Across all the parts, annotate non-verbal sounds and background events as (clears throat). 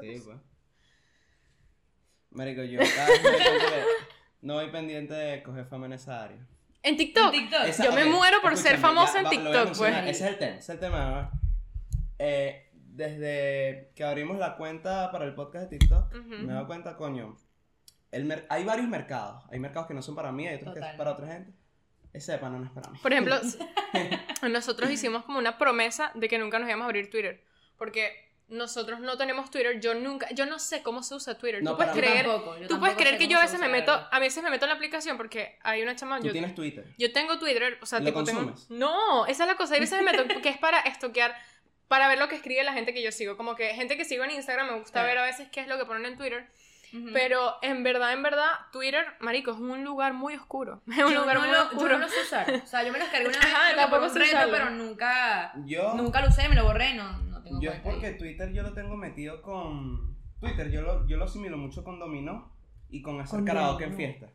Sí, pues. pues. Marico, yo cada vez me no voy pendiente de coger fama en esa área. En TikTok. En TikTok. Esa- Yo me ok, muero por ser escúchame, famosa ya, en va, lo voy a TikTok, mencionar. pues. Ese es el tema, ese es el tema. ¿verdad? Eh, desde que abrimos la cuenta para el podcast de TikTok, Ujú. me he dado cuenta, coño, el mer- hay varios mercados. Hay mercados que no son para mí, hay otros que Total. son para otra gente. Ese de pana no es para mí. Por ejemplo, (laughs) nosotros hicimos como una promesa de que nunca nos íbamos a abrir Twitter. Porque nosotros no tenemos Twitter. Yo nunca, yo no sé cómo se usa Twitter. No, tú puedes creer, tampoco, yo tú puedes creer que yo a veces me meto, a veces me meto en la aplicación porque hay una chama. Tú Yo, tienes Twitter. yo tengo Twitter, o sea, ¿Lo tipo tengo. No, esa es la cosa. Hay veces me meto (laughs) que es para estoquear, para ver lo que escribe la gente que yo sigo. Como que gente que sigo en Instagram me gusta ver a veces qué es lo que ponen en Twitter. Ujú. Pero en verdad, en verdad, Twitter, marico, es un lugar muy oscuro. (laughs) Es un Yo lugar no muy lo- oscuro. Yo no lo sé usar. O sea, yo me lo descargué una (laughs) vez Ajá, tampoco un reto, pero nunca, Yo, nunca lo usé, me lo borré, no, no tengo yo es cuenta ahí. porque Twitter yo lo tengo metido con... Twitter yo lo, yo lo asimilo mucho con dominó y con hacer Con karaoke en fiesta.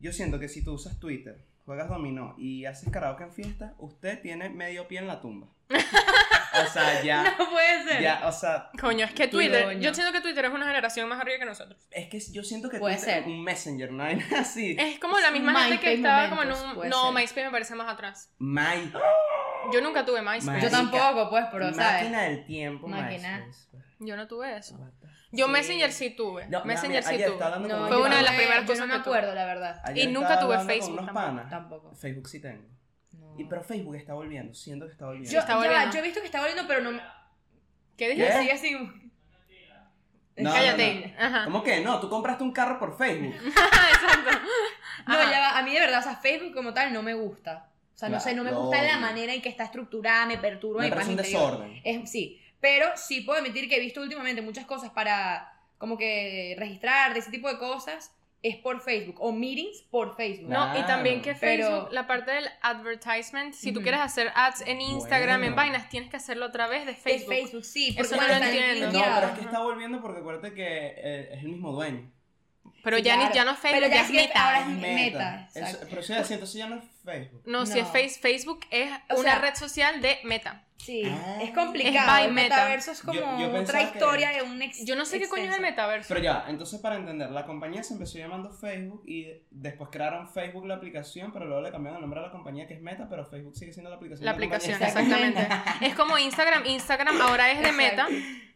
Yo siento que si tú usas Twitter, juegas dominó y haces karaoke en fiesta, usted tiene medio pie en la tumba. (laughs) o sea, ya... (laughs) No puede ser. Ya, o sea, Coño, es que Twitter, coño. yo siento que Twitter es una generación más arriba que nosotros. es que yo siento que Puede Twitter ser. es un messenger, ¿no? (laughs) hay nada así. Es como la misma gente que estaba como en momentos, un... No, ser. MySpace me parece más atrás. My (gasps) Yo nunca tuve MySpace. Marica. Yo tampoco, pues, pero, ¿sabes? máquina del tiempo, Máquina. MySpace. Yo no tuve eso. Yo Sí. Messenger sí tuve. No, Messenger mira, sí tuve. No, Fue yo una de las primeras yo cosas no que me acuerdo, la verdad. Ayer Y nunca tuve Facebook unos tampoco. Tampoco. Facebook sí tengo. No. Y, pero Facebook está volviendo, siento que está volviendo. Yo, está ya volviendo. yo he visto que está volviendo, pero no me... ¿Qué ¿Qué? dijiste? Sigue así. No, Cállate. Ajá. ¿Cómo que no? Tú compraste un carro por Facebook. (laughs) Exacto. No, Ajá. ya va, a mí de verdad, o sea, Facebook como tal no me gusta. O sea, no sé, no me gusta la manera en que está estructurada, me perturba Me mi parece un interior. desorden. Es, sí, pero sí puedo admitir que he visto últimamente muchas cosas para como que registrar de ese tipo de cosas es por Facebook o meetings por Facebook. No, y también que Pero- Facebook, la parte del advertisement, si tú quieres hacer ads en Instagram, en Bueno. vainas, tienes que hacerlo a través de Facebook. Facebook, sí, porque Eso no lo entiendo. No, pero es que está volviendo porque acuérdate que eh, es el mismo dueño. Pero ya, ni, ya no es Facebook, Pero ya, ya es Meta. ahora es Meta, Eso- exacto. pero sí, así, entonces ya no es Facebook. No, si es face, Facebook es O una sea- red social de Meta. Sí, Ah. es complicado. Es by el Meta. metaverso es como Yo- yo otra que- historia de un ex Yo no sé qué coño es el metaverso. Pero ya, entonces para entender, la compañía se empezó llamando Facebook y después crearon Facebook la aplicación, pero luego le cambiaron el nombre a la compañía que es Meta, pero Facebook sigue siendo la aplicación. La de aplicación, compañía. exactamente. Exactamente. es como Instagram. Instagram ahora es de Meta.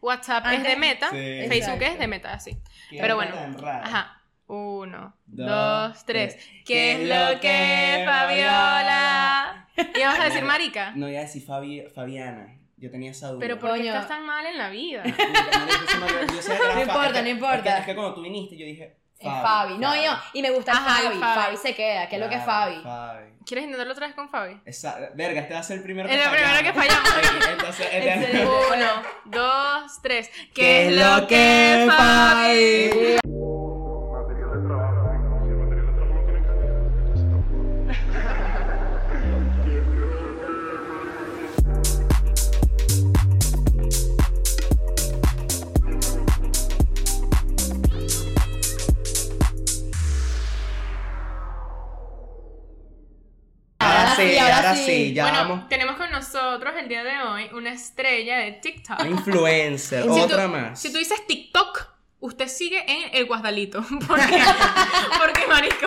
WhatsApp es de Antes- Meta. Sí. Facebook Exacto. es de Meta, así. Pero bueno. Ajá. Uno, Dos, dos, tres. tres. ¿Qué es lo que, Fabiola? ¿Y vas a decir marica? No iba a decir Fabi- Fabiana. Yo tenía esa duda. Pero ¿por qué estás tan mal en la vida? (laughs) Yo que No importa, es que- no importa. Es que, es que cuando tú viniste, yo dije. Es Fabi. No, yo. Y me gusta Ajá, Fabi. Fabi. Fabi. se queda. ¿Qué es lo que es Fabi? Fabi. ¿Quieres intentarlo otra vez con Fabi? Esa, verga, este va a ser el primero Es el primero que fallamos. Entonces, este- Excelente. Uno, dos, tres. ¿Qué ¿Qué es lo que, Fabi? material ahora sí, ya bueno, vamos. tenemos con nosotros el día de hoy una estrella de TikTok. Una influencer, (laughs) Si otra tú- más. Si tú dices TikTok, usted sigue en el Guasdalito. (laughs) Porque, (laughs) porque marico,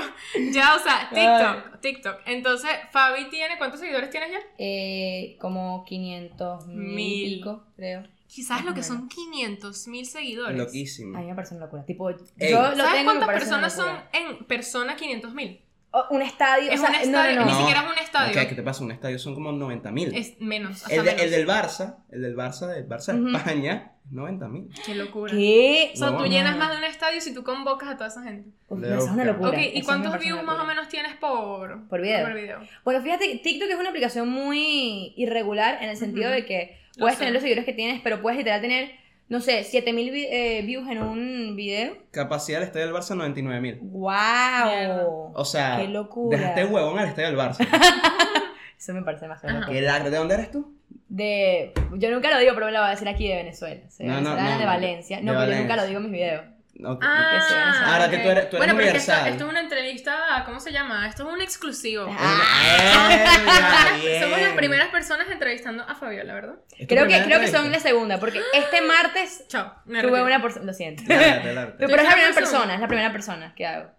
ya, o sea, TikTok, TikTok. Entonces, Fabi tiene, ¿cuántos seguidores tienes ya? Eh, como 500 Mil. pico, creo. Quizás lo que son 500 mil seguidores. Loquísimo. A mí me parece una locura. Tipo, Ey. yo lo ¿Sabes tengo cuántas personas son en persona 500 mil? Un estadio. Es o sea, un estadio, no, no. ni No. siquiera es un estadio. Ok, ¿qué te pasa? Un estadio son como 90 mil. Es menos, hasta El, de- menos. el del Barça, el del Barça, del Barça de Ujú. España, es 90 mil. Qué locura. ¿Qué? O sea, No, tú no. llenas más de un estadio si tú convocas a toda esa gente. Uf, eso es una locura. ok, ¿y eso cuántos views más o menos tienes por, Por video. por video? Bueno, fíjate, TikTok es una aplicación muy irregular en el sentido Ujú. de que Lo puedes sé. tener los seguidores que tienes, pero puedes literal tener, no sé, 7000 vi- eh, views en un video. Capacidad del estadio del Barça, 99 mil. ¡Wow! O sea, ¡Qué locura! dejaste huevón al estadio del Barça. (laughs) Eso me parece. ¿Qué lacra? ¿De dónde eres tú? De, yo nunca lo digo, pero me lo voy a decir aquí de Venezuela. No, no, de no, Valencia. de No, pero yo nunca lo digo en mis videos. Ok. Ah, Ahora que tú eres- tú eres bueno, pero es que esto, universal. esto es una entrevista, ¿cómo se llama? Esto es un exclusivo. Ah, bien. (laughs) Somos las primeras personas entrevistando a Fabiola, ¿verdad? ¿Es tu Creo que, creo que son la segunda, porque este martes (gasps) Chao. me tuve retiro. una persona. Lo siento. Pero, pero es la ¿Tuviste primera persona? persona, es la primera persona que hago.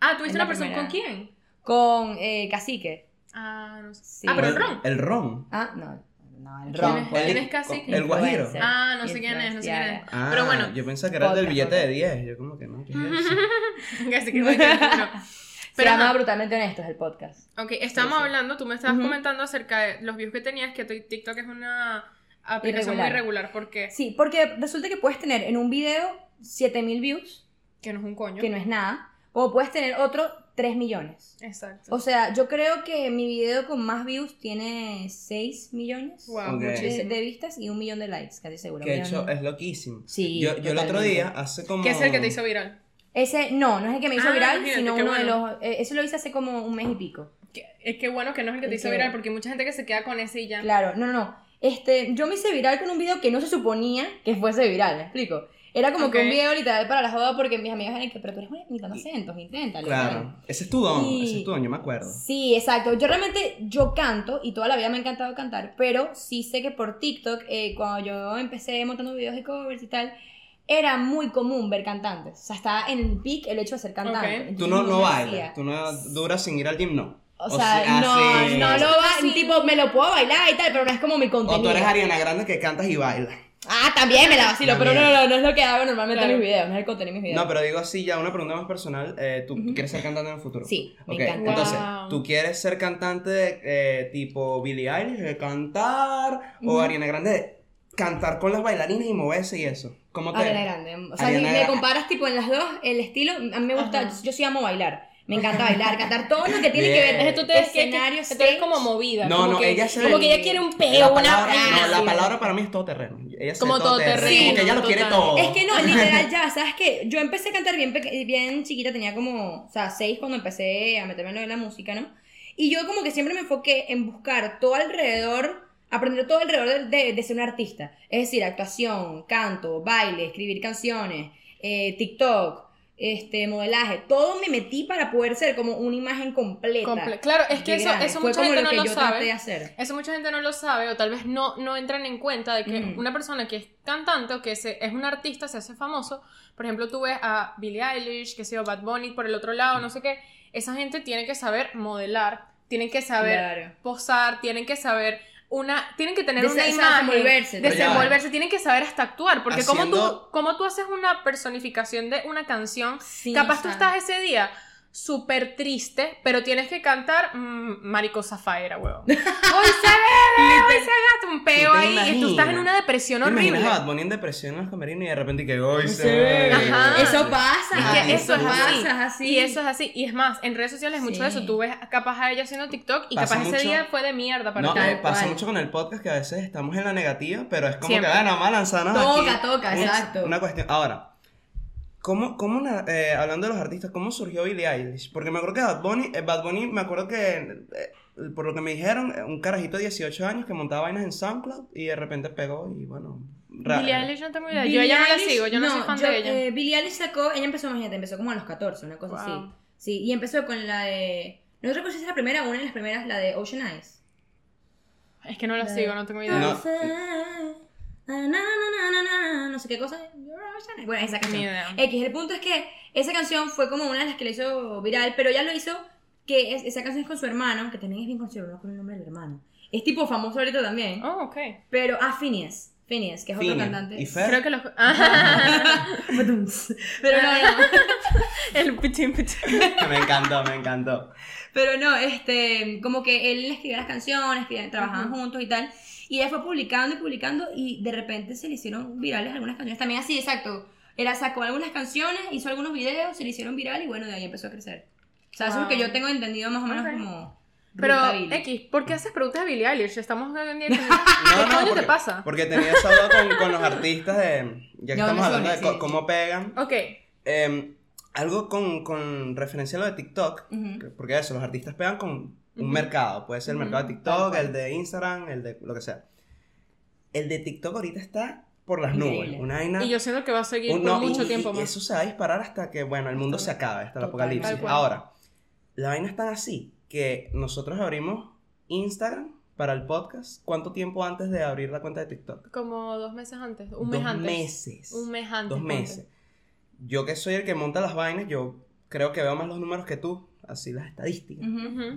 Ah, ¿tuviste una persona primera. con quién? Con eh, Cacique. Ah, no sé. Sí. Ah, pero El- ron. El ron. Ah, no. No, el ¿Quién ron. es- quién es Cacique? El guajiro. Ah, no sé quién es, no sé quién es. Ah, Pero bueno. Yo pensaba que era el del billete de podcast. 10. Yo como que no. ¿qué es eso? (laughs) Casi que no, Pero ajá. Brutalmente Honestos el podcast. Ok, estábamos Sí, sí. hablando, tú me estabas Ujú. comentando acerca de los views que tenías, que TikTok es una aplicación Irregular. muy regular, porque Sí, porque resulta que puedes tener en un video 7000 views, que no es un coño. que no es nada, o puedes tener otro 3 millones. Exacto. O sea, yo creo que mi video con más views tiene 6 millones Wow, de, vistas y un millón de likes, casi seguro. Que hecho es loquísimo. Sí, Yo, yo el otro día, hace como. ¿Qué es el que te hizo viral? Ese, no, no es el que me hizo Ah, viral, sino uno de los... eh, ese lo hice hace como un mes y pico. Que- Es que bueno que no es el que te Es hizo que- viral, porque hay mucha gente que se queda con ese y ya. Claro, no, no, no. Este, yo me hice viral con un video que no se suponía que fuese viral, ¿me explico? Era como que un video literal para la joda porque mis amigas eran que, pero tú eres buena imitando acentos, inténtalo. Claro. Ese es tu don. Y- Ese es tu don, yo me acuerdo. Sí, exacto. Yo realmente, yo canto y toda la vida me ha encantado cantar, pero sí sé que por TikTok, eh, cuando yo empecé montando videos de covers y tal, era muy común ver cantantes. O sea, estaba en el peak el hecho de ser cantante. Ok. Entonces, Tú no, no bailas. Tú no duras sin ir al gym, no. O sea, no, sí. no lo va, Sí. tipo, me lo puedo bailar y tal, pero no es como mi contenido. O tú eres Ariana Grande que cantas y bailas. Ah, también me la vacilo, pero no, no, no es lo que hago normalmente Claro. en mis videos, no es el contenido de mis videos. No, pero digo así, ya una pregunta más personal. eh, ¿Tú quieres ser cantante en el futuro? Sí, me Ok, encanta. Entonces, Wow. ¿tú quieres ser cantante eh, tipo Billie Eilish, de cantar? ¿O Ariana Grande de cantar con las bailarinas y moverse y eso? ¿Cómo te...? Ariana Grande. O sea, Ariana si me comparas tipo en las dos, el estilo, a mí me gusta, Ajá. yo sí amo bailar. Me encanta bailar, cantar todo lo que tiene que ver Bien. desde Tú te ves que, escenario, que tú eres como movida. No, como no, que, ella se- Como que ella quiere un peo, la una palabra, no, la sí. palabra para mí es todoterreno. Ella es Como todoterreno, Como que ella lo quiere todo. Es que no, (laughs) literal ya, ¿sabes qué? Yo empecé a cantar bien, bien chiquita, tenía como, o sea, seis cuando empecé a meterme en la música, ¿no? Y yo como que siempre me enfoqué en buscar todo alrededor, aprender todo alrededor de, de- de ser un artista. Es decir, actuación, canto, baile, escribir canciones, eh, TikTok, este, modelaje, todo me metí para poder ser como una imagen completa. Comple- claro, es que eso, eso mucha gente no lo sabe. Eso mucha gente no lo sabe o tal vez no, no entran en cuenta de que una persona que es cantante o que se, es un artista se hace famoso. Por ejemplo, tú ves a Billie Eilish, que sea Bad Bunny por el otro lado, no sé qué. Esa gente tiene que saber modelar, tienen que saber Claro. posar, tienen que saber una, tienen que tener Dese- una imagen, desenvolverse. Desenvolverse, tienen que saber hasta actuar, porque como tú, como tú haces una personificación de una canción, Sí, capaz o tú sea, estás ese día súper triste, pero tienes que cantar mm, Marico Zafaera, huevón. (laughs) Hoy se bebe, hoy se gasta un peo ahí y tú estás en una depresión ¿Te horrible. Bad Bunny en depresión en los camerinos y de repente que hoy se Sí. Ajá. Eso pasa. Ah, que eso es eso así. es así. Y eso es así. Y es más, en redes sociales mucho de Sí. eso. Tú ves capaz a ella haciendo TikTok y Pasa capaz ese mucho- día fue de mierda para No, ti. Tal eh, pasa cual. mucho con el podcast que a veces estamos en la negativa, pero es como Siempre. que, bueno, vamos a lanzarnos Toca, aquí. toca, exacto. Una cuestión. Ahora, ¿cómo, cómo eh, hablando de los artistas, cómo surgió Billie Eilish? Porque me acuerdo que Bad Bunny, eh, Bad Bunny me acuerdo que, eh, por lo que me dijeron, un carajito de 18 años que montaba vainas en SoundCloud y de repente pegó y bueno... ra- Billie Eilish no tengo idea. yo Billie ella no la Eilish- sigo, yo no, soy fan yo, de ella. eh, Billie Eilish sacó, ella empezó, imagínate, empezó como a los 14, una cosa Wow. así. Sí, y empezó con la de. No recuerdo si es la primera o una de las primeras, la de Ocean Eyes. Es que no la la- sigo, no tengo idea. No. Na, na, na, na, na, na, na, No sé qué cosa. Bueno, esa canción. idea. X, el punto es que esa canción fue como una de las que le hizo viral, pero ya lo hizo que es- esa canción es con su hermano, que también es bien conocido, no con el nombre del hermano. Es tipo famoso ahorita también. Oh, ok. Pero, ah, Phineas. Phineas, que es otro cantante. ¿Y Fer? Creo que los. Ah, (laughs) Pero no, no. (laughs) el pichín, pichín. me encantó, me encantó. Pero no, este, como que él escribía las canciones, que trabajaban juntos y tal. Y ella fue publicando y publicando y de repente se le hicieron virales algunas canciones. También así, exacto. Era, sacó algunas canciones, hizo algunos videos, se le hicieron viral y bueno, de ahí empezó a crecer. O sea, eso es lo que yo tengo entendido más o menos Ok. como... Pero. X, ¿por qué haces preguntas de Billie Eilish? Estamos hoy en día (laughs) con- No, ¿Qué no, porque, te pasa? Porque tenía esa duda con, con los artistas de... Ya que estamos hablando de sí. cómo pegan. Ok, eh, algo con, con referencia a lo de TikTok. Ujú. que- Porque eso, los artistas pegan con un mercado. Puede ser el Ujú, mercado de TikTok, el de Instagram, el de lo que sea. El de TikTok ahorita está por las Increíble. nubes. Una vaina. Y yo siento que va a seguir un- por no, y- mucho y- tiempo y más. eso se va a disparar hasta que, bueno, el mundo se acabe, hasta el apocalipsis. Ahora, la vaina es tan así que nosotros abrimos Instagram para el podcast. ¿Cuánto tiempo antes de abrir la cuenta de TikTok? Como dos meses antes, un Dos mes antes. meses. Un mes antes. Dos meses. Yo que soy el que monta las vainas, yo creo que veo más los números que tú, así las estadísticas.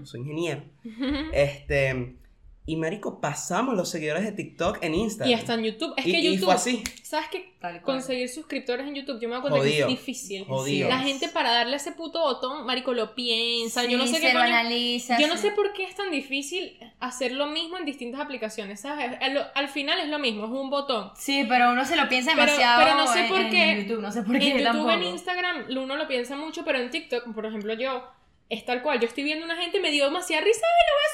Soy ingeniero. (laughs) Este, y marico, pasamos los seguidores de TikTok en Instagram. Y hasta en YouTube. Es Y- que y YouTube. fue así. ¿Sabes qué? Tal cual. Conseguir suscriptores en YouTube, yo me cuenta que es difícil. Jodido. La gente para darle ese puto botón, marico, lo piensa. yo no Sí, sé se qué lo coño- analiza. Yo no sí. sé por qué es tan difícil hacer lo mismo en distintas aplicaciones, ¿sabes? Al, al final es lo mismo, es un botón. Sí, pero uno se lo piensa demasiado pero no sé en- por en qué. YouTube, no sé por qué En YouTube, tampoco. en Instagram, uno lo piensa mucho, pero en TikTok, por ejemplo, yo, es tal cual. Yo estoy viendo una gente, me dio demasiada risa.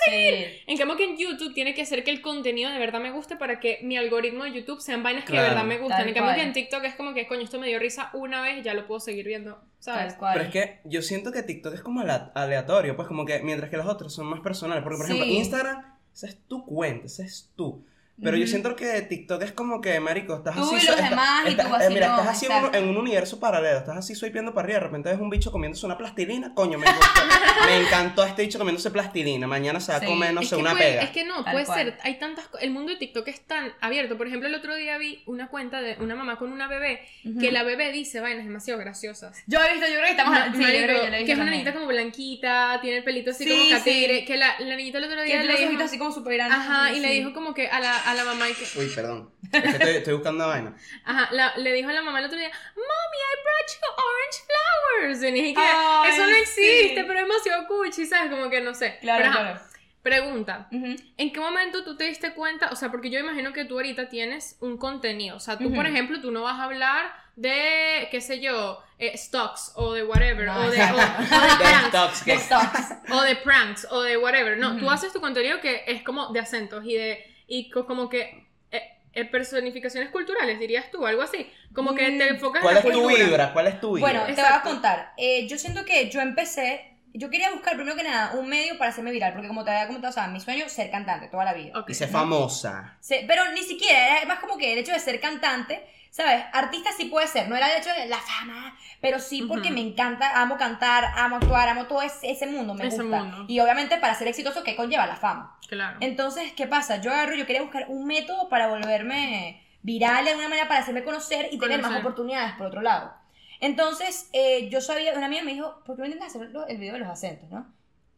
Sí. En cambio que en YouTube tiene que ser que el contenido de verdad me guste para que mi algoritmo de YouTube sean vainas que de verdad me gustan. Tal en cambio cual. que en TikTok es como que, coño, esto me dio risa una vez y ya lo puedo seguir viendo, ¿sabes? Tal cual. Pero es que yo siento que TikTok es como ale- aleatorio, pues como que mientras que los otros son más personales. Porque, por ejemplo. Instagram, esa es tu cuenta, ese es tú. Pero yo Ujú. siento que TikTok es como que, marico, estás Tú así... y los estás- demás y estás- tu eh, Mira, estás así en un- en un universo paralelo, estás así swipeando para arriba, de repente ves un bicho comiéndose una plastilina, coño, me gustó. me encantó este bicho comiéndose plastilina, mañana se va Sí. a comer, no es, sé, que una puede- pega. es que no, Tal puede cual. ser, hay tantas el mundo de TikTok es tan abierto. Por ejemplo, el otro día vi una cuenta de una mamá con una bebé Ujú. que la bebé dice vainas demasiado graciosas. Yo he visto, yo creo que estamos. Ma- sí, yo marico, creo que yo he que visto es una niñita como blanquita, tiene el pelito así Sí, como sí. catire, que la, la niñita el otro Que día tiene le los dijo, ojitos así como súper grandes. ajá, y le dijo como que a la, a la mamá y que, Uy, perdón. Es que estoy, estoy buscando una vaina. Ajá, la- le dijo a la mamá el otro día, Mommy, I brought you orange flowers. Y dije que Ay, eso no existe, sí. pero es demasiado cuchi, ¿sabes? Como que no sé. Claro, Pero, ajá, claro. Pregunta, Ujú. ¿en qué momento tú te diste cuenta? O sea, porque yo imagino que tú ahorita tienes un contenido. O sea, tú, por Ujú. ejemplo, tú no vas a hablar de, qué sé yo, eh, stocks o de whatever, No. o, de, o- o de De pranks. stocks, De stocks. o de pranks o de whatever. No, tú Ujú. haces tu contenido que es como de acentos y de y co- como que eh, eh, personificaciones culturales, dirías tú, algo así. Como que te Mm. enfocas ¿Cuál en es la tu cultura. vibra? ¿Cuál es tu vibra? Bueno, te voy a Exacto. contar. Eh, yo siento que yo empecé. Yo quería buscar primero que nada un medio para hacerme viral, porque como te había comentado, o sea, mi sueño es ser cantante toda la vida. Ok. y sé famosa. Se- pero ni siquiera, era más como que el hecho de ser cantante, ¿sabes? Artista sí puede ser, no era el hecho de la fama, pero sí porque me encanta, amo cantar, amo actuar, amo todo ese, ese mundo, me Ese gusta. mundo. Y obviamente para ser exitoso, ¿qué conlleva la fama? Claro. Entonces, ¿qué pasa? Yo agarro, yo quería buscar un método para volverme viral de alguna manera, para hacerme conocer y tener más oportunidades por otro lado. Entonces, eh, yo sabía, una amiga me dijo, ¿por qué no intentas hacer el video de los acentos, no?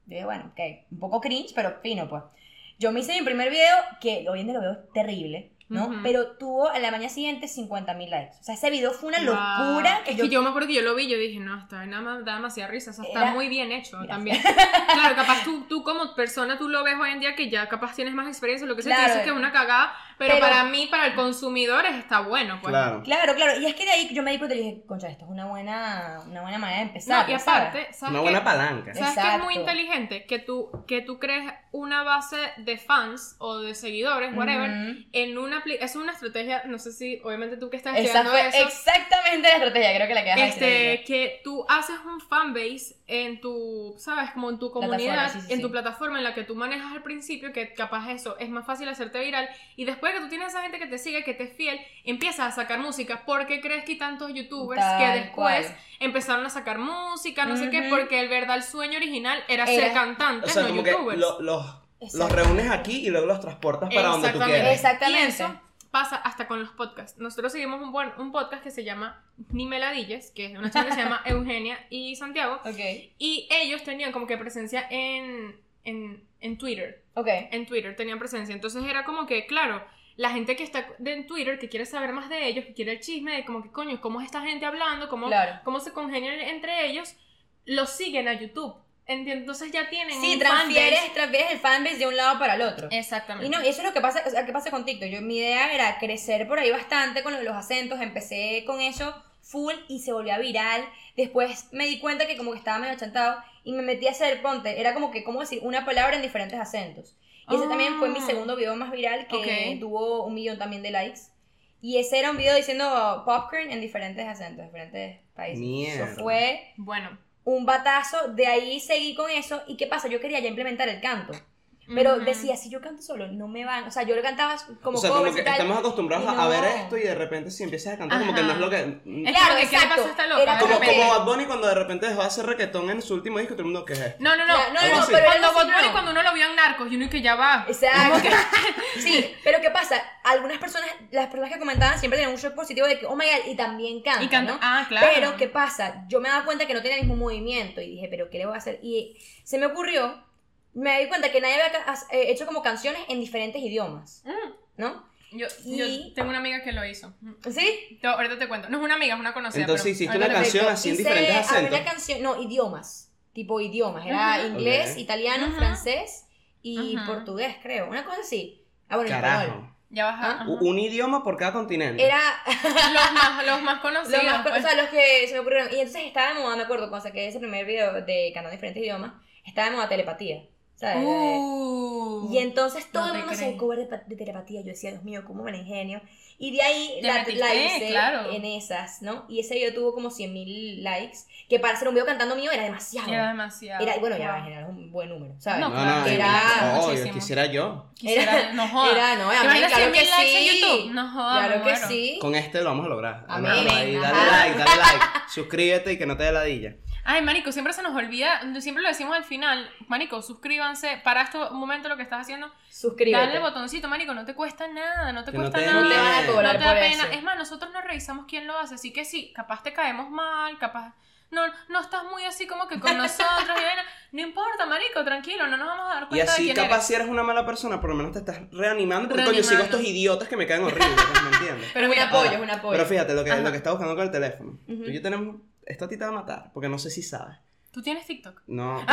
Yo dije, bueno, ok, un poco cringe, pero fino, pues. Yo me hice mi primer video, que hoy en día lo veo terrible, ¿no? Ujú. Pero tuvo a la mañana siguiente 50 mil likes. O sea, ese video fue una Wow. locura. Es que yo me acuerdo que yo lo vi, yo dije, no, vaina me da demasiada risa, o sea, está Era- muy bien hecho Gracias. también. (laughs) Claro, capaz tú, tú como persona, tú lo ves hoy en día que ya capaz tienes más experiencia, lo que sea, Claro. dices que es una cagada, pero, Pero- para mí, para el consumidor, es- está bueno, pues. Claro. Claro, claro. Y es que de ahí yo me di cuenta y dije, concha, esto es una buena, una buena manera de empezar. No, y ¿sabes? aparte, ¿sabes Una buena palanca. ¿Sabes qué es muy Exacto. inteligente? Que tú, que tú crees una base de fans o de seguidores, whatever, Ujú. en una apli- es una estrategia, no sé si, obviamente tú que estás Esa estudiando fue eso, exactamente la estrategia, creo que la que a este, que tú haces un fanbase en tu, ¿sabes? Como en tu Plataforma, comunidad, sí, sí, en sí. tu plataforma en la que tú manejas al principio, que capaz eso es más fácil hacerte viral, y después que tú tienes esa gente que te sigue, que te es fiel, empiezas a sacar música. ¿Por qué crees que hay tantos youtubers Tal que después cual. empezaron a sacar música, no sé qué? Porque el verdad, el sueño original era, Era- ser O cantantes, sea, no como que youtubers. lo- los, los reúnes aquí y luego los transportas para donde tú Exactamente. quieras. Exactamente. Y eso pasa hasta con los podcasts. Nosotros seguimos un, buen, un podcast que se llama Ni Meladillas, que es de una chica que se llama (laughs) Eugenia y Santiago. Ok, Y ellos tenían como que presencia en, en, en Twitter. ok. En Twitter tenían presencia. Entonces era como que, claro, la gente que está en Twitter, que quiere saber más de ellos, que quiere el chisme de como que, coño, cómo es esta gente hablando, cómo, Claro. cómo se congenian entre ellos, los siguen a YouTube. Enti- Entonces ya tienen Sí, un transfieres, fanbase. transfieres el fanbase de un lado para el otro. Exactamente. Y no, eso es lo que pasa, o sea, ¿qué pasa con TikTok? Yo, mi idea era crecer por ahí bastante con lo de los acentos, empecé con eso full y se volvió viral. Después me di cuenta que como que estaba medio achantado y me metí a hacer, ponte, era como que, ¿cómo decir? Una palabra en diferentes acentos. Y ese Ah. también fue mi segundo video más viral que Ok. tuvo un millón también de likes. Y ese era un video diciendo popcorn en diferentes acentos, diferentes países. Mierda. Eso fue Bueno. Un batazo, de ahí seguí con eso. ¿Y qué pasa? Yo quería ya implementar el canto. Pero decía, si yo canto solo, no me van. O sea, yo lo cantaba como o sea, como que y tal. estamos acostumbrados y a- ver no. esto y de repente si empiezas a cantar como que no es lo que... Es Claro, como que, ¿qué le exacto. esta loca? Era Como, como Bad Bunny cuando de repente dejó de hacer reggaetón en su último disco, todo el mundo, ¿qué es esto? No, no, no. No, no, cuando pero cuando Bad Bunny, no. cuando uno lo vio en Narcos, y uno y que ya va. Exacto. (laughs) sí, pero ¿qué pasa? Algunas personas, las personas que comentaban siempre tenían un shock positivo de que, oh my god, y también canta. Y canta- ¿no? ah, claro. Pero, ¿qué pasa? Yo me daba cuenta que no tenía el mismo movimiento y dije, ¿pero qué le voy a hacer? Y se me ocurrió, me di cuenta que nadie había eh, hecho como canciones en diferentes idiomas, Mm. ¿no? Yo, Y- yo tengo una amiga que lo hizo. ¿Sí? Yo ahorita te cuento. No es una amiga, es una conocida. Entonces pero hiciste una canción así en diferentes acentos. una canción, no, idiomas, tipo idiomas, era Ujú. inglés, Ok. italiano, Ujú. francés y Ujú. portugués, creo, una cosa así. Ah, bueno, español. Carajo. Ya baja. ¿Ah? Un idioma por cada continente. Era Los más, los más conocidos. Lo más, pues. o sea, los que se me ocurrieron. Y entonces estaba de moda, me acuerdo, cuando saqué ese primer video de cantando diferentes idiomas, estaba de moda telepatía. ¿Sabes? Uh, y entonces todo no el mundo se cover de, de telepatía. Yo decía, Dios mío, cómo me ingenio. Y de ahí la, metiste, la hice claro. en esas, ¿no? Y ese video tuvo como 100 mil likes, que para hacer un video cantando mío era demasiado. Era demasiado. Era- bueno, ya Wow. en general es un buen número, ¿sabes? No, No, no, era- obvio, muchísimo. quisiera yo. Quisiera, no jodas. Era, no, ¿Te amén, imaginas claro 100.000 que likes en sí. YouTube? No jodas, Claro que sí. Con este lo vamos a lograr. Amén. Ahí, dale like, dale like. Suscríbete y que no te dé ladilla. Ay, marico, siempre se nos olvida, siempre lo decimos al final. Marico, suscríbanse. Para esto, un momento lo que estás haciendo, Suscríbete. dale el botoncito, marico, no te cuesta nada, no te Que no cuesta te- nada. no te van a cobrar no te da por pena. eso. Es más, nosotros no revisamos quién lo hace, así que sí, capaz te caemos mal, capaz no, no estás muy así como que con (laughs) nosotros y vaina. No importa, marico, tranquilo, no nos vamos a dar Y cuenta de así, quién capaz, eres. si eres una mala persona, por lo menos te estás reanimando. Porque coño, sigo estos idiotas que me caen horribles, pues, ¿me entiendes? Pero es un apoyo, Ahora, es un apoyo. Pero fíjate, lo que, Ajá. lo que está buscando con el teléfono. Tú y yo tenemos. Esto a ti te va a matar, porque no sé si sabes. ¿Tú tienes TikTok? No. (laughs)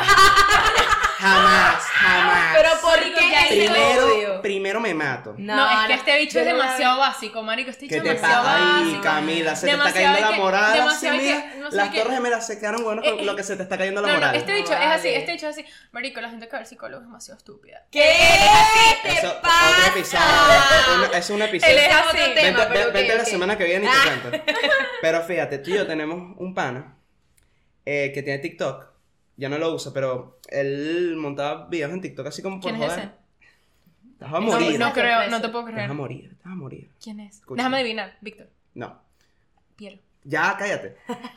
jamás, jamás. Pero ¿por qué primero, primero me mato. No, es que este bicho es demasiado básico, marico. Este bicho ¿Qué es te demasiado pasa? Ay, básico. Camila, se te está Demasiado cayendo la moral. Así, demasiado que- mira, no sé las torres gemelas se quedaron buenas con Eh, lo que se te está cayendo la No, no, moral. este bicho es así, este bicho es así. Marico, la gente que va al psicólogo es demasiado estúpida. ¿Qué te Eso, otro pasa? episodio. Una- es un episodio. Él es así. tema, Vente, pero vente ok, la semana que viene y te Ah. cuento. (laughs) Pero fíjate, tú y yo tenemos un pana eh, que tiene TikTok. Ya no lo usa, pero él montaba videos en TikTok así como por ¿Quién es joder. ese? Te vas a No, morir. No Esa creo, no te puedo creer. a morir, te vas a morir. ¿Quién es? Déjame adivinar, Víctor. No. Piero. Ya, cállate.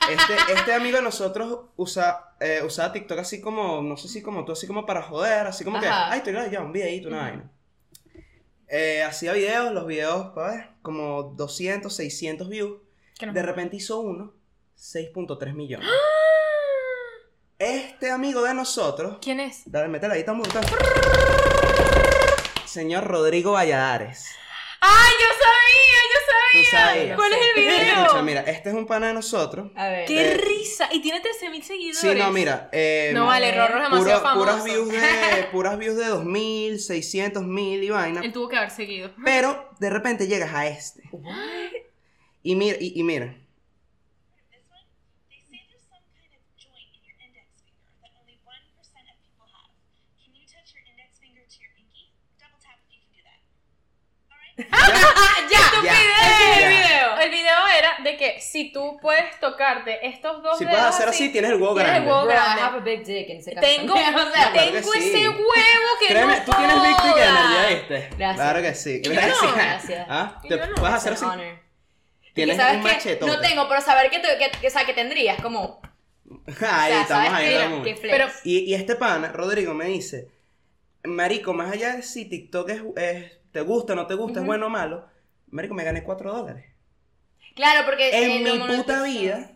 Este, (laughs) este amigo de nosotros usa, eh, usaba TikTok así como, no sé si como tú, así como para joder, así como que, ay, estoy grabando ya un videito, una Ujú. vaina. Eh, hacía videos, los videos, ver, como 200, 600 views. No- De repente hizo uno, 6.3 millones. Este amigo de nosotros, ¿Quién es? dale, métela ahí, estamos buscando. Señor Rodrigo Valladares. ¡Ay, yo sabía! ¡Yo Tú sabía! sabías. ¿Cuál es el video? Escucha, mira, este es un pana de nosotros. A ver. ¡Qué Eh, risa! Y tiene 13.000 seguidores. Sí, no, mira. eh, No vale, Rorro es demasiado famoso. (laughs) puras views de puras views de 2000, 600 mil y vaina. Él tuvo que haber seguido. Pero de repente llegas a este. (gasps) Y mira, y, y mira. Ya. Ya, El ya. video. El video era de que si tú puedes tocarte estos dos Si dedos puedes hacer así, tienes el huevo tienes el grande. huevo Bro, I grande. have a big dick en ese caso. Tengo, (laughs) O sea, claro que tengo sí. ese huevo que Créeme, no tú tienes Big Dick joda. Energy, ¿viste? Gracias. Claro que sí. Gracias. no. Gracias. ¿Ah? Te yo no. puedes hacer así. honor. Tienes que sabes un que machetote. no tengo, pero saber que, te, que, que, o sea, que tendrías como... (laughs) Ahí, o sea, estamos ¿sabes ahí. Que flex. Pero- Y, y este pana, Rodrigo, me dice, Marico, más allá de si TikTok es, es- te gusta, no te gusta, es bueno o malo, Marico, me gané 4 dólares. Claro, porque... En mi puta vida,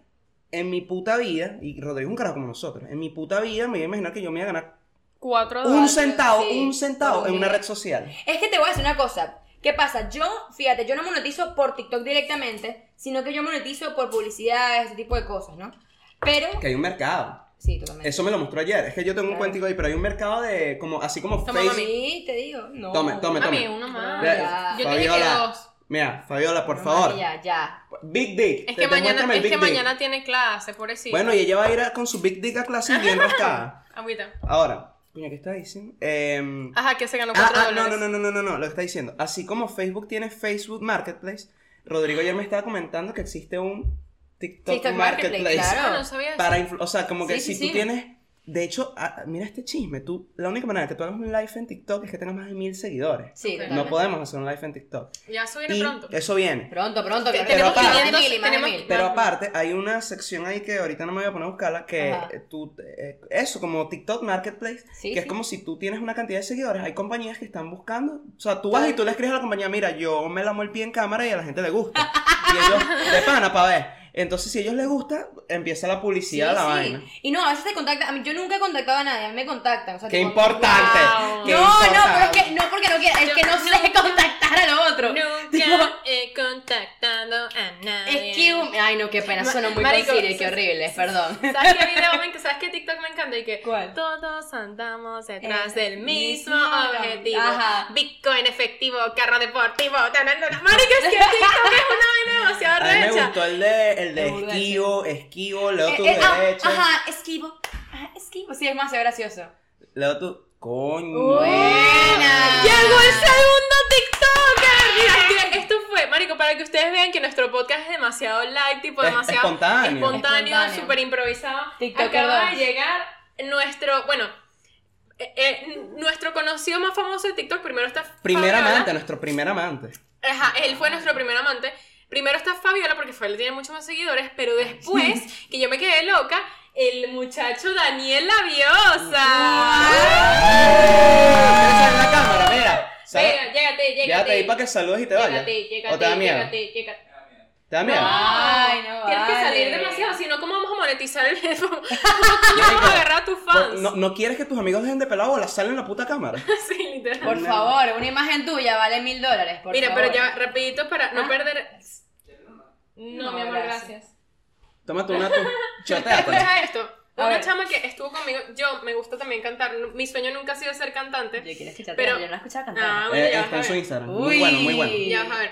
en mi puta vida, y Rodrigo es un carajo como nosotros, en mi puta vida me iba a imaginar que yo me iba a ganar Cuatro un dólares. centavo, sí, un centavo en un una red social. Es que te voy a decir una cosa. ¿Qué pasa? Yo, fíjate, yo no monetizo por TikTok directamente, sino que yo monetizo por publicidad, ese tipo de cosas, ¿no? Pero... Que hay un mercado. Sí, totalmente. Eso me lo mostró ayer. Es que yo tengo un Claro. cuentico ahí, pero hay un mercado de, como, así como Toma, Facebook. mami. Te digo. No. Tome, tome, Mami, tome. uno más. Ve- Yo te dije que Fabiola. dos. Mira, Fabiola, por No, favor. Ya, ya. Big Dick. Es que te mañana, es que Dick. mañana tiene clase, pobrecito. Bueno, y ella va a ir a- con su Big Dick a clase bien rascada. (laughs) Agüita. Ahora, coño, ¿qué está diciendo? Em, Ajá, que se ganó ah, cuatro ah, no, dólares. no, no, no, no, no, lo que está diciendo. Así como Facebook tiene Facebook Marketplace, Rodrigo ayer me estaba comentando que existe un TikTok, TikTok Marketplace. Marketplace, claro. Ah, no sabía eso. Para influ- o sea, como que Sí, si sí, tú sí. tienes De hecho, ah, mira este chisme. Tú, la única manera que tú hagas un live en TikTok es que tengas más de mil seguidores. Sí, Ok. totalmente. No podemos hacer un live en TikTok. Ya eso viene Y pronto. eso viene. Pronto, pronto. Tenemos Pero aparte- 500, Más de mil, más tenemos- mil. Pero aparte, hay una sección ahí que ahorita no me voy a poner a buscarla, que Ajá. eh, tú, eh, eso, como TikTok Marketplace, Sí, que es sí. como si tú tienes una cantidad de seguidores, hay compañías que están buscando, o sea, tú vas y tú le escribes a la compañía, mira, yo me lamo el pie en cámara y a la gente le gusta. y ellos, de pana, para ver. Entonces, si a ellos les gusta, empieza la publicidad la Sí, sí. vaina. Y no, a veces te contactan. A mí, yo nunca he contactado a nadie, a mí me contactan. O sea, ¡Qué tipo, importante! Wow. ¡Qué No, no, pero es que no porque no quiera, es Yo que no sé nunca- contactar a lo otro. Tipo, Nunca he contactado a nadie. Excuse me. Ay, no, qué pena, suena muy marico, posible, qué horrible, sí. perdón. ¿Sabes qué video (laughs) me? ¿Sabes qué TikTok me encanta? Y que ¿Cuál? todos andamos detrás del mismo mismo objetivo. Ajá. Bitcoin efectivo, carro deportivo. Marica, es que TikTok es una vaina demasiado A mí me recha. gustó el de, el de esquivo, esquivo, leo Eh, tu eh, ah, derecha, Ajá, esquivo. Ah, esquivo. Sí, es más gracioso. leo tu... Coño. Buena. Llegó el segundo TikToker. (laughs) Mira, es esto fue, Marico, para que ustedes vean que nuestro podcast es demasiado light, tipo Es demasiado espontáneo. espontáneo, Espontáneo. súper improvisado. TikToker Acaba de llegar nuestro, bueno, eh, eh, nuestro conocido más famoso de TikTok. Primero está Primer Fabiola. amante, nuestro primer amante. Ajá, él fue nuestro primer amante. Primero está Fabiola porque Fabiola tiene muchos más seguidores, pero después, que yo me quedé loca, el muchacho Daniel Laviosa. en la cámara, mira. llégate, llégate. Llégate ahí para que saludes y te vayas. Llégate, llégate, ¿O te da miedo? llégate, llégate. ¿Te da miedo? Ay, no Tienes que salir demasiado, si no, ¿cómo vamos a monetizar el (laughs) ¿Cómo coño vamos a agarrar a tus fans? no, no quieres que tus amigos dejen de pelar bola, salen en la puta cámara. (laughs) sí, literal. Por favor, una imagen tuya vale mil dólares, por Mira, favor. pero ya, rapidito para no ¿Ah? perder... No, No, mi amor, gracias. gracias. Toma tú una tú. Choteate. Escucha esto. A Una ver. chama que estuvo conmigo, yo me gusta también cantar. Mi sueño nunca ha sido ser cantante. Yo quiero escucharte, Pero- yo no la he escuchado cantar. Ah, bueno, Eh, ya está en su. Instagram. Uy. Muy bueno, muy bueno. Ya vas a ver.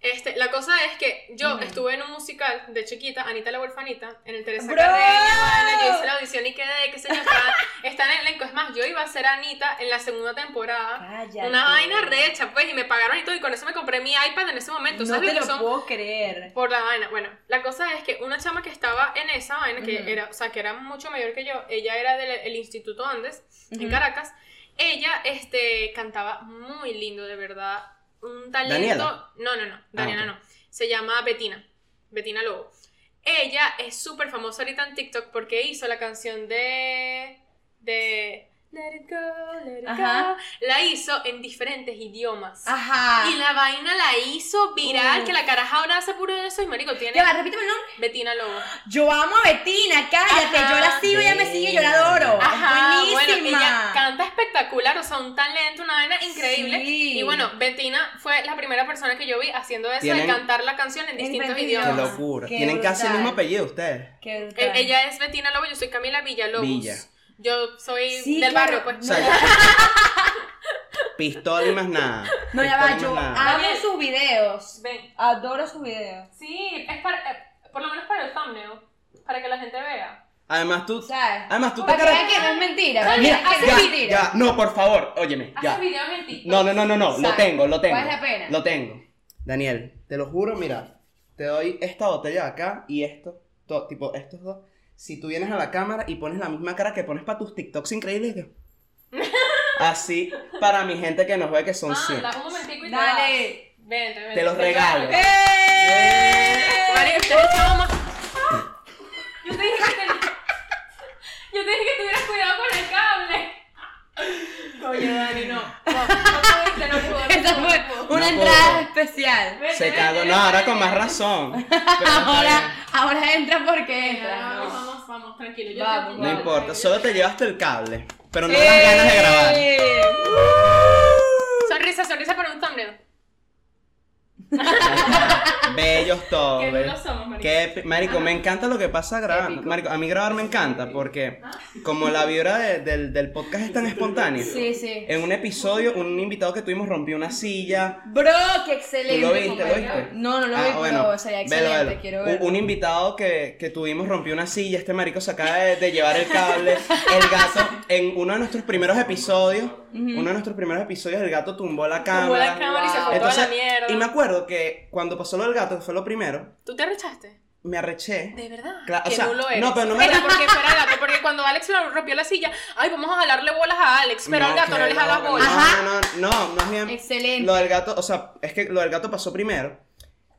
Este, la cosa es que yo estuve en un musical de chiquita, Anita la Huerfanita, en el Teresa. Carreño, yo hice la audición y quedé, qué sé yo, está, (laughs) está en el elenco. Es más, yo iba a ser Anita en la segunda temporada. Cállate. Una vaina recha, pues, y me pagaron y todo, y con eso me compré mi iPad en ese momento. No ¿Sabes te lo lo puedo creer. Por la vaina. Bueno, la cosa es que una chama que estaba en esa vaina, que era, o sea, que era mucho mayor que yo, ella era del el Instituto Andes, en. Caracas, ella, este, cantaba muy lindo, de verdad. Un talento. ¿Daniela? No, no, no, Daniela ok. no. Se llama Betina. Betina Lobo. Ella es súper famosa ahorita en TikTok porque hizo la canción de. de. Let it go, let it Ajá. go. La hizo en diferentes idiomas. Ajá. Y la vaina la hizo viral, Uf. que la caraja ahora hace puro de eso y marico tiene Ya va, repíteme el nombre. Betina Lobo. Yo amo a Betina, cállate. Ajá. yo la sigo, ella me sigue, yo la adoro. Ajá, es bueno, buenísima. ella canta espectacular, o sea, un talento, una vaina increíble. Sí. Y bueno, Betina fue la primera persona que yo vi haciendo eso Tienen- de cantar la canción en distintos Qué idiomas. idiomas. locura. Qué Tienen casi el brutal. mismo apellido ustedes. Qué Eh, brutal. ella es Betina Lobo, yo soy Camila Villalobos. Villa. Yo soy Sí, del claro. barrio, pues. O sea, (laughs) pistola y más nada. No, ya va, yo amo sus videos. Ven. Adoro sus videos. Sí, es para, eh, por lo menos para el thumbnail, para que la gente vea. Además tú... ¿Sabes? Además tú te cara... que no es mentira. que Mira, no ya, es mentira. ya, no, por favor, óyeme, Hace ya. videos en. No, no, no, no, no, lo tengo, lo tengo. ¿Cuál es la pena? Lo tengo. Daniel, te lo juro, mira, te doy esta botella de acá y esto, to- tipo, estos dos. Si tú vienes a la cámara y pones la misma cara que pones para tus TikToks increíbles, que- (laughs) así para mi gente que nos ve que son 100. Anda, un momentico y te Dale. Vente, vente. Te los regalo. ¡Eh! (laughs) Yo te dije que Yo te dije que tuvieras cuidado con el cable. Coño, Dani, no. No, no no pudo. no (laughs) fue una No entrada puedo. especial. Se cagó, no, ahora con más razón. Ahora, ahora entra porque entra. Vamos, tranquilo. Yo Vamos. No importa, solo te llevaste el cable, pero no las ganas de grabar. ¡Eh! Sonrisa, sonrisa para un thumbnail. (laughs) Bellos todos. Qué bellos. somos, marico. Qué marico, me encanta lo que pasa grabando. Marico, a mí grabar me encanta porque como la vibra de- del, del podcast es tan espontánea. Sí, sí. En un episodio, un invitado que tuvimos rompió una silla. Bro, qué excelente. ¿Tú lo viste? ¿Lo viste? No, no lo Ah, vi, bueno, pero sería excelente. velo. Quiero Un- ver. Un, invitado que, que tuvimos rompió una silla. Este marico se acaba de, de llevar el cable. El gato, en uno de nuestros primeros episodios, uno de nuestros primeros episodios, el gato tumbó la cámara. Tumbó la cámara y se fue Entonces, toda la mierda. y me acuerdo que cuando pasó lo del gato, que fue lo primero, ¿Tú te arrechaste? me arreché. De verdad. Claro, o que sea, nulo eres. no, pero no me- Era porque fuera gato. Porque cuando Alex le rompió la silla, ay, vamos a jalarle bolas a Alex. Pero al gato no le jalas no, bolas. Ajá. No, no, no, más bien. Excelente. Lo del gato, o sea, es que lo del gato pasó primero.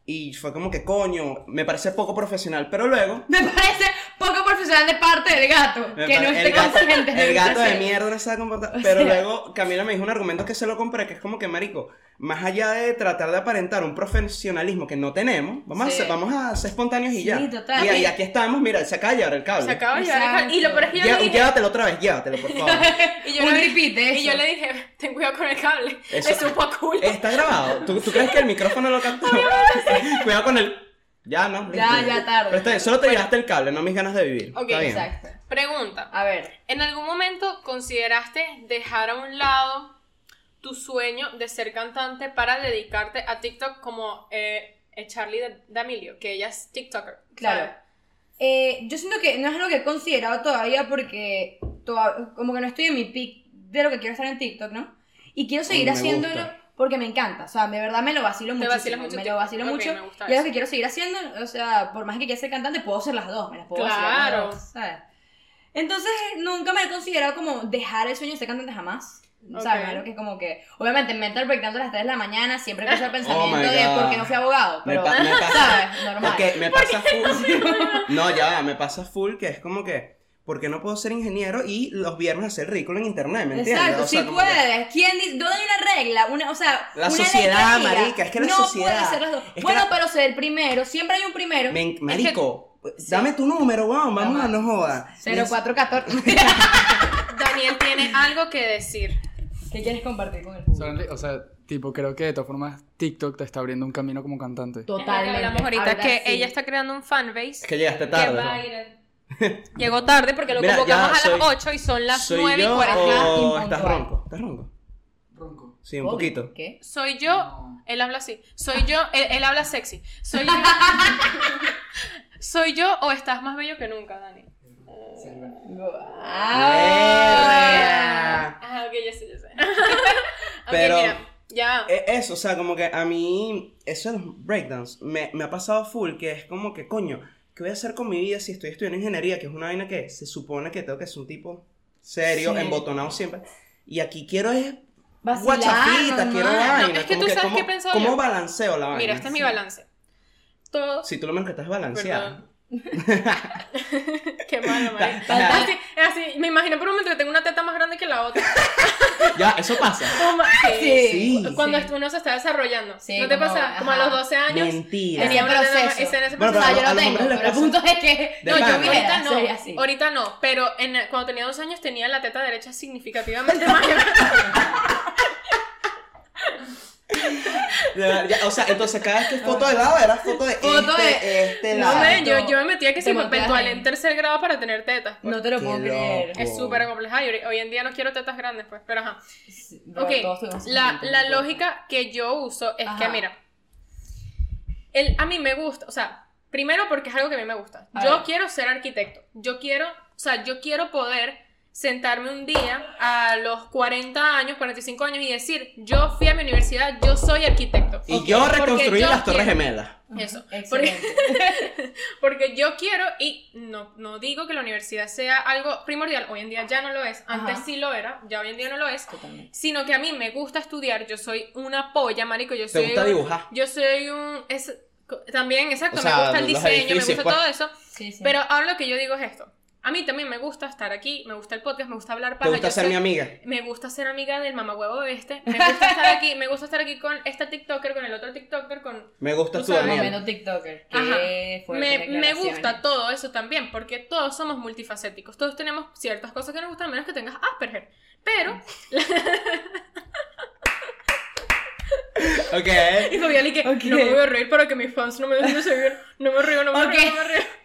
Y fue como que, coño, me parece poco profesional. Pero luego. (laughs) Me parece poco profesional de parte del gato. me que no esté gato, consciente el gato de mierda no se va a comportar. Pero luego Camila me dijo un argumento que se lo compré, que es como que, marico, más allá de tratar de aparentar un profesionalismo que no tenemos, vamos, a, Sí. ser, vamos a ser espontáneos y Sí, ya. total. Y, aquí estamos, mira, se acaba de llevar el cable. Se acaba de llevar el cal- Y lo peor es que yo Lle- le dije. Llévatelo otra vez, llévatelo, por favor. (laughs) Y yo, Un le, repeat de y yo le dije, ten cuidado con el cable. Eso- Me supo a culo. Está grabado. ¿Tú, tú crees que el micrófono lo captó? (laughs) Cuidado con el. Ya, no. Ya, ya tarde. Pero está bien, solo te llevaste el cable, no mis ganas de vivir. Ok, está bien. Exacto. Pregunta. A ver. ¿En algún momento consideraste dejar a un lado tu sueño de ser cantante para dedicarte a TikTok como eh, Charlie D'Amelio, que ella es TikToker? Claro. Eh, yo siento que no es algo que he considerado todavía porque toda- como que no estoy en mi pick de lo que quiero estar en TikTok, ¿no? Y quiero seguir haciéndolo gusta. Porque me encanta. O sea, de verdad me lo vacilo mucho me lo vacilo mucho. me gusta y es lo que quiero seguir haciendo. O sea, por más que quiera ser cantante, puedo ser las dos. Me las puedo Claro. ¿sabes? Entonces, nunca me he considerado como dejar el sueño de ser cantante jamás. ¿Sabes? Ok. Algo que es como que, obviamente, mental breakdown a las 3 de la mañana, siempre empiezo el (laughs) Oh pensamiento de por qué no fui abogado. Me, Pero, pa- me (laughs) pasa. ¿sabes? Normal. Me pasa full. (laughs) No, ya, me pasa full que es como que. ¿Por qué no puedo ser ingeniero y los viernes hacer ridículo en internet? ¿Me entiendes? Exacto, O sea, si como que- puedes. ¿Quién dice? ¿Dónde hay una regla? Una, o sea, La una ley sociedad, que diga, marica, es que la no sociedad- puede ser las dos. es que bueno, la- pero ser el primero. Siempre hay un primero. Me- marico, dame tu número, weón, vamos a no jodas. 0414. (laughs) Daniel tiene algo que decir. ¿Qué quieres compartir con el público? Solamente- O sea, tipo, creo que de todas formas TikTok te está abriendo un camino como cantante. Que Totalmente. hablamos ahorita, Ahora que sí. ella está creando un fanbase. Es que llegaste que tarde. va a ¿no? ir- (laughs) Llegó tarde porque lo Mira, convocamos ya, a soy- las 8 y son las ¿Soy 9 y yo 40. o impuntual. estás ronco? ¿Estás ronco? Ronco. Sí, un poquito. ¿Qué? Soy yo, No. él habla así. Soy yo, él, él habla sexy. Soy yo. (laughs) soy yo o estás más bello que nunca, Dani. Ah. Ah, ok, ya sé, ya sé. (laughs) ok, Pero- mira, ya. Eh, Eso, o sea, como que a mí, eso de los breakdowns, me, me ha pasado full, que es como que, coño, ¿qué voy a hacer con mi vida si estoy estudiando ingeniería? Que es una vaina que se supone que tengo que ser un tipo serio, Sí. embotonado siempre. Y aquí quiero es Vacilar, guachafita, quiero No, vaina. es que tú sabes ¿cómo, qué he pensado ¿Cómo yo? balanceo la vaina? Mira, este es mi balance. Todos. Si tú lo menos que estás balanceado. (laughs) Qué malo. Está- Así, así, me imagino por un momento que tengo una teta más grande que la otra. (laughs) Ya, eso pasa. Como- Sí. Sí. Cuando Sí. uno se está desarrollando. Sí, ¿No te como- pasa? Como a los 12 años. Mentira. Tenía una proceso. ese en ese Bueno, pero yo lo tengo, pero el punto es que No, yo ahorita no, así. ahorita no, pero en, cuando tenía dos años tenía la teta derecha significativamente más grande. (laughs) Ya, o sea, entonces cada vez que foto de lado era foto de Foto este, de- este No, lado. me, yo, yo me metía que si eventual en tercer grado para tener tetas. pues. No te lo Qué puedo creer. loco. Es súper compleja y hoy- hoy en día no quiero tetas grandes, pues, pero ajá. Pero Ok, la, la lógica que yo uso es que, mira, el, a mí me gusta, o sea, primero porque es algo que a mí me gusta. A yo ver. quiero ser arquitecto. Yo quiero, o sea, yo quiero poder sentarme un día a los 40 años, 45 años y decir, yo fui a mi universidad, yo soy arquitecto. Y Ok, yo reconstruí yo las Torres quiero- Gemelas. Eso. Porque, (laughs) porque yo quiero, y no, no digo que la universidad sea algo primordial, hoy en día ya no lo es, antes Ajá. sí lo era, ya hoy en día no lo es, Totalmente. sino que a mí me gusta estudiar, yo soy una polla, marico, yo ¿Te soy gusta un- dibujar? Yo soy un es, también, exacto, O sea, me gusta el diseño, me gusta pues. todo eso, Sí, sí. pero ahora lo que yo digo es esto. A mí también me gusta estar aquí, me gusta el podcast, me gusta hablar ¿Te para gusta ser mi amiga? me gusta ser amiga del mamahuevo este, me gusta estar aquí, me gusta estar aquí con esta TikToker, con el otro TikToker, con Me gusta tu. Momento TikToker. Ajá. Me, me declaraciones. gusta todo eso también, porque todos somos multifacéticos, todos tenemos ciertas cosas que nos gustan, a menos que tengas Asperger. Pero, (laughs) Ok. (laughs) y Fabián, y que Ok. no me voy a reír para que mis fans no me dejen de seguir, no me río, no me río, no me río.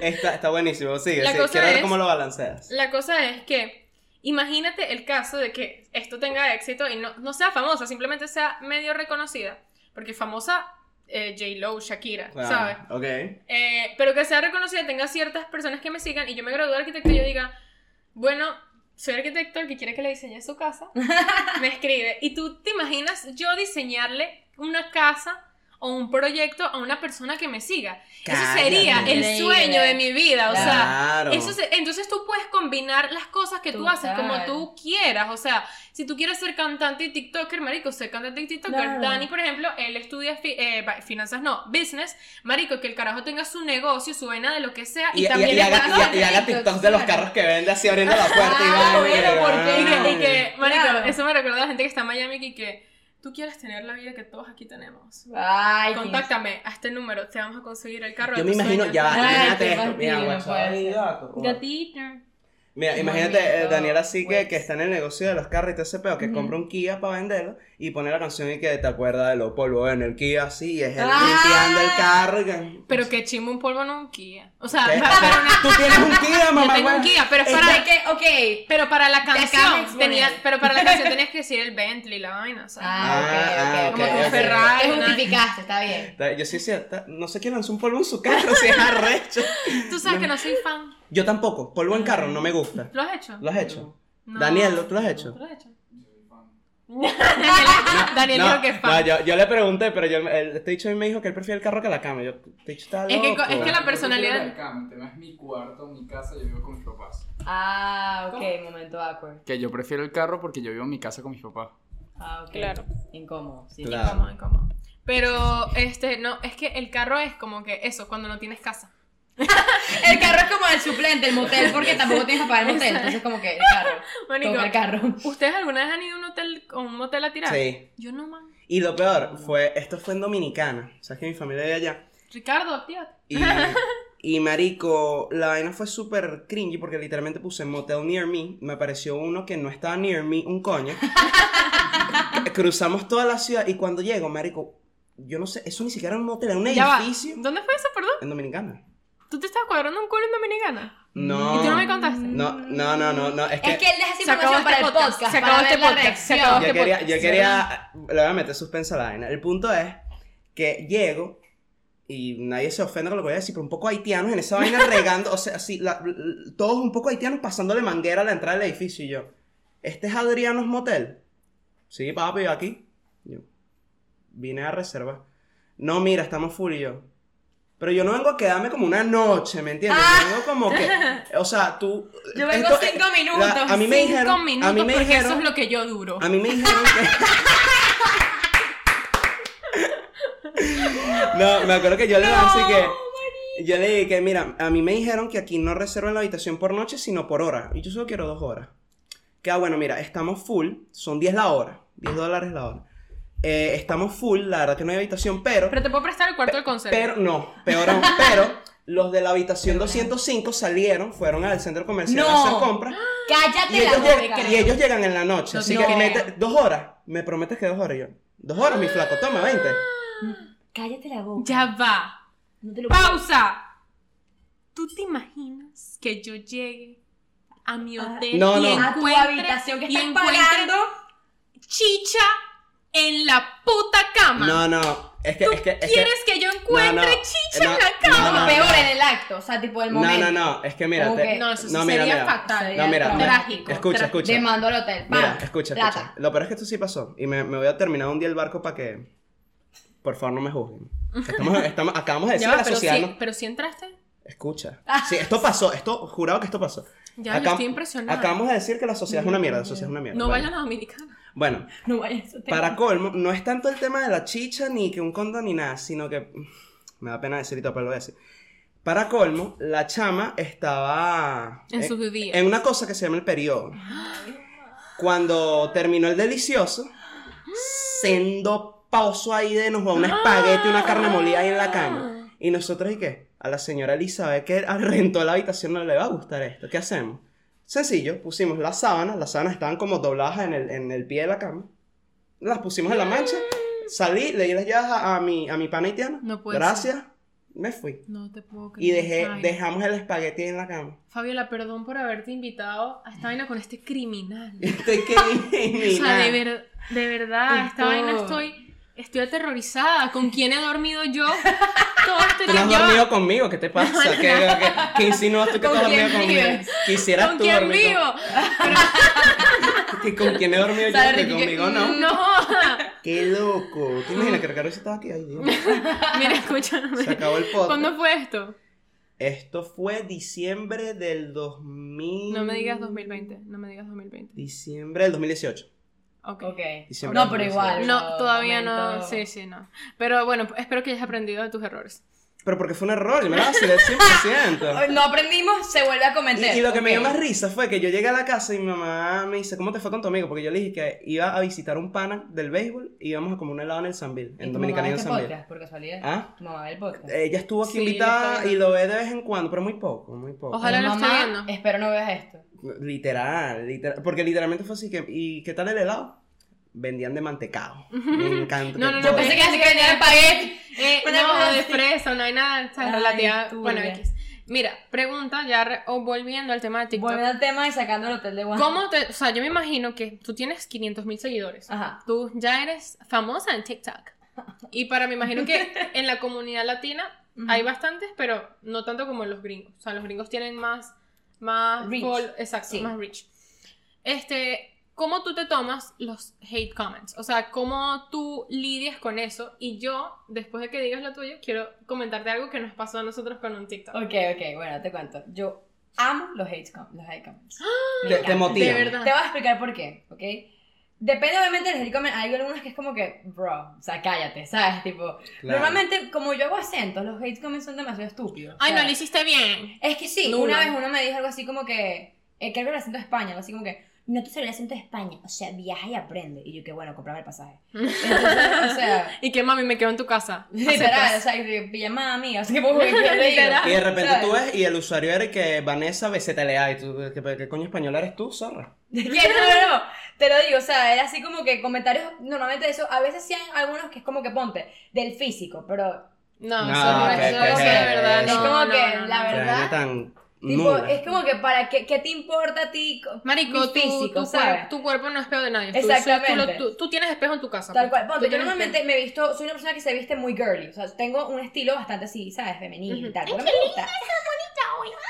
Está, está buenísimo, sigue. La sigue. cosa Quiero ver es- cómo lo balanceas. La cosa es que, imagínate el caso de que esto tenga éxito y no, no sea famosa, simplemente sea medio reconocida, porque famosa eh, J-Lo, Shakira, Ah, ¿sabes? Ok. Eh, pero que sea reconocida, tenga ciertas personas que me sigan y yo me gradué de arquitecto y yo diga, bueno, soy arquitecto, el que quiere que le diseñe su casa, (laughs) me escribe. Y tú te imaginas yo diseñarle una casa o un proyecto a una persona que me siga. Eso Cállate. sería el sueño de mi vida, o sea, eso se- entonces tú puedes combinar las cosas que tú haces como tú quieras, o sea, si tú quieres ser cantante y TikToker, marico, ser cantante y TikToker. Claro. Dani, por ejemplo, él estudia fi- eh, finanzas, no, business, marico, que el carajo tenga su negocio, su vaina de lo que sea y, Y, y- también y haga, es y- y haga TikToks de los carros que vende así abriendo la puerta y Ah, va. bueno, porque- Y que, y que, marico, Claro. eso me recuerda a la gente que está en Miami y que tú quieres tener la vida que todos aquí tenemos. Ay, qué- Contáctame a este número, te vamos a conseguir el carro. Yo de me tus imagino, sueños. ya, Ay, imagínate esto. Mira, gato. Gatito. Mira, imagínate eh, Daniel así que, pues. que está en el negocio de los carros y todo ese pedo, que compra un Kia para venderlo y pone la canción y que te acuerdas de los polvos en el Kia así, y es él Ah. limpiando el carro que... Pero que chimbo un polvo no un Kia. O sea, ¿Qué? (laughs) para, una- Tú tienes un Kia, (laughs) yo mamá. tengo un. Kia, pero es para, de que, ok. pero para la de canción tenías, pero para la (laughs) canción tenías que decir el Bentley, la vaina, o sea. Ah, ok, Ah, ok, ah, ok, ok. Ferrari, Te justificaste, está bien. Yo sí, sí, está- no sé quién lanzó un polvo en su carro, si es arrecho. Tú sabes que no soy fan. Yo tampoco, polvo en carro no me gusta. ¿Lo has hecho? ¿Lo has hecho? No. Daniel, ¿tú lo has hecho? ¿Tú lo has hecho? Daniel, Daniel no, dijo que es fan. no, yo, yo le pregunté, pero yo, el, este dicho a mí me dijo que él prefiere el carro que la cama. Yo, este dicho está Es que- loco. es que la personalidad- prefiero la cama, el tema es mi cuarto, mi casa, yo vivo con mis papás. Ah, ok, momento awkward. Que yo prefiero el carro porque yo vivo en mi casa con mis papás. Ah, ok. Claro. Incómodo, sí. Claro. Incómodo, incómodo. Pero, este, no, es que el carro es como que eso, cuando no tienes casa. (laughs) El carro es como el suplente, el motel, porque tampoco tienes que pagar el motel. Entonces, como que el carro. Marico, Toca el carro. ¿Ustedes alguna vez han ido a un hotel, a un motel a tirar? Sí. Yo no, man. Y lo peor fue, esto fue en Dominicana. Sabes que mi familia de allá. Ricardo, actívate. Y, (laughs) y marico, la vaina fue súper cringy porque literalmente puse motel near me. Me apareció uno que no estaba near me, un coño. (laughs) Cruzamos toda la ciudad y cuando llego, marico, yo no sé, eso ni siquiera era un motel, era un Ya va. edificio ¿Dónde fue eso, perdón? en Dominicana. ¿Tú te estás cuadrando un culo en Dominicana? No. ¿Y tú no me contaste? No, no, no, no, no, es que... Es que él deja esa Se acabó información para este el podcast, se acabó este podcast, se reacción. acabó yo este quería, podcast. yo quería, le voy a meter suspenso a la vaina. El punto es que llego y nadie se ofende con lo que voy a decir, pero un poco haitianos en esa vaina (laughs) regando, o sea, así, la- todos un poco haitianos pasándole manguera a la entrada del edificio y yo, ¿este es Adriano's Motel? Sí, papi, aquí. Yo, vine a reservar. No, mira, estamos full y yo. Pero yo no vengo a quedarme como una noche, ¿me entiendes? Yo vengo como que, (laughs) o sea, tú... Yo vengo esto- cinco minutos, a mí me Cinco dijeron, minutos, a mí me porque dijeron, eso es lo que yo duro. a mí me dijeron que. (laughs) no, me acuerdo que yo le dije así que. Yo le dije que, mira, a mí me dijeron que aquí no reservan la habitación por noche, sino por hora. Y yo solo quiero dos horas. Que, ah, bueno, mira, estamos full, son 10 la hora, 10 dólares la hora. Eh, estamos full, la verdad que no hay habitación, pero. Pero te puedo prestar el cuarto del conserje. Pero, no, peor aún, (laughs) pero los de la habitación 205 salieron, fueron al centro comercial a hacer compras. (gasps) Cállate Y ellos, la llegan, boca. y ellos llegan en la noche, No así que mete dos horas. Me prometes que dos horas Y yo. Dos horas, mi flaco, toma, 20. (gasps) Cállate la boca. Ya va. No te lo Pausa. ¿Tú te imaginas que yo llegue a mi Ah, hotel No, y no. A tu habitación que y estás encuentre pagando. chicha en la puta cama? No, no, es que, ¿Tú es que, es que- quieres que, yo encuentre no, no, chicha no, en la cama? no, No, peor en el acto, o sea, tipo el No, momento. no, no, es que mira, ¿Cómo te- que? No, eso no, mira, sería mira. fatal. No, mira, mira. Trágico. Escucha, escucha. Demando al hotel. Mira, escucha, Plata. escucha. Lo peor es que esto sí pasó. Y me, me voy a terminar un día el barco para que. Por favor, no me juzguen. Estamos, estamos, acabamos de (laughs) decir Ya va, la pero, sociedad. sí, no- pero sí entraste. Escucha. Sí, esto pasó. Esto, jurado que esto pasó. Ya, yo Acá- estoy impresionada. Acabamos de decir que la sociedad es una mierda. La sociedad es una mierda. No vayan a Dominicana. Bueno, No a para colmo, no es tanto el tema de la chicha ni que un condón ni nada, sino que. Me da pena decir y todo, pero lo voy a decir. Para colmo, la chama estaba. En sus días. En una cosa que se llama el periodo. Cuando terminó el delicioso, sendo pauso ahí de nos va un espagueti, una carne molida ahí en la cama. Y nosotros, ¿y qué? A la señora Elizabeth que (laughs) rentó la habitación no le va a gustar esto. ¿Qué hacemos? Sencillo, pusimos las sábanas, las sábanas estaban como dobladas en el, en el pie de la cama. Las pusimos en la mancha, salí, le di las llaves a, a mi, a mi pana haitiano. No puede Gracias, me fui. No te puedo creer. Y dejé, Ay. dejamos el espagueti en la cama. Fabiola, perdón por haberte invitado a esta vaina con este criminal. (laughs) Estoy que O sea, de, ver- de verdad, esta vaina estoy, estoy aterrorizada. ¿Con quién he dormido yo todo este Tú no has dormido conmigo, ¿qué te pasa? ¿Qué, qué, qué insinúas tú que tú ¿Con has dormido conmigo? Quisieras ¿Con tú quién dormir vivo? con... que (laughs) ¿Con quién he dormido yo? Que conmigo no. No, ¡Qué loco! ¿Te imaginas que Ricardo estaba aquí? Ay, Dios. (laughs) Mira, escúchame. Se acabó el podcast. ¿Cuándo fue esto? Esto fue diciembre del 2000. No me digas 2020. No me digas 2020. Diciembre del 2018. Ok. Ok. Diciembre No, pero 2018. igual. No, todavía no. Sí, sí, no. Pero bueno, espero que hayas aprendido de tus errores. Pero porque fue un error, yo me la vacilé 100%. No aprendimos, se vuelve a cometer. Y, y lo que me dio más risa fue que yo llegué a la casa y mi mamá me dice, ¿cómo te fue con tu amigo? Porque yo le dije que iba a visitar un pana del béisbol y íbamos a comer un helado en el Sanville, ¿Y en Dominicana y en Sanville. podcast, por casualidad? ¿Ah? Tu mamá ve el podcast. Ella estuvo aquí Sí, invitada y lo ve de vez en cuando, pero muy poco, muy poco. Ojalá lo esté mamá, viendo. Espero no veas esto. Literal, literal, porque literalmente fue así que, ¿y qué tal el helado? Vendían de mantecado. (laughs) Me encanta. No, no, no, Pensé que así que venía el espagueti. Eh, no, cosa de fresa, no hay nada ¿sabes? Ay, relativa. Bueno, X. Mira, pregunta, ya re- o volviendo al tema de TikTok. Volviendo al tema y sacando el hotel de Guam. ¿Cómo te.? O sea, yo me imagino que tú tienes 500 mil seguidores. Ajá. Tú ya eres famosa en TikTok. (laughs) Y para, me imagino que en la comunidad latina hay bastantes, pero no tanto como en los gringos. O sea, los gringos tienen más. Más. Reach. exacto, Sí. más reach. Este. ¿Cómo tú te tomas los hate comments? O sea, ¿cómo tú lidias con eso? Y yo, después de que digas lo tuyo, quiero comentarte algo que nos pasó a nosotros con un TikTok. Ok, ok, bueno, te cuento. Yo amo los hate, com- los hate comments. Me Te, te encantan. motiva. De verdad. Te voy a explicar por qué, ¿ok? Depende obviamente del hate comment. Hay algunos que es como que, bro, o sea, cállate, ¿sabes? Tipo, Claro. normalmente, como yo hago acentos, los hate comments son demasiado estúpidos. Ay, no, lo hiciste bien. Es que sí, Nula. una vez uno me dijo algo así como que, eh, creo que el acento de España, algo así como que, no te sale el acento de España, o sea, viaja y aprende. Y yo, que bueno, comprame el pasaje. (laughs) Entonces, o sea, Y que mami me quedo en tu casa. (laughs) literal, o sea, que pijamada amiga, o sea, que pues. Y de repente ¿Sabes? tú ves y el usuario era que Vanessa BZLA y tú, ¿qué, qué coño español eres tú, zorra? (laughs) No, no, no, te lo digo, o sea, era así como que comentarios, normalmente de eso, a veces sí hay algunos que es como que ponte, del físico, pero No, No, eso no eso verdad. es como que la verdad, tan tipo, es como que para, ¿qué, qué te importa a ti? co- Marico, tu, físico, tu, ¿sabes? cuerpo, tu cuerpo no es espejo de nadie. Exactamente. Tú, tú- tú tienes espejo en tu casa. Tal pues. cual, Tú yo normalmente me he visto, soy una persona que se viste muy girly, o sea, tengo un estilo bastante así, ¿sabes? Femenino y Ujú. tal, porque me gusta.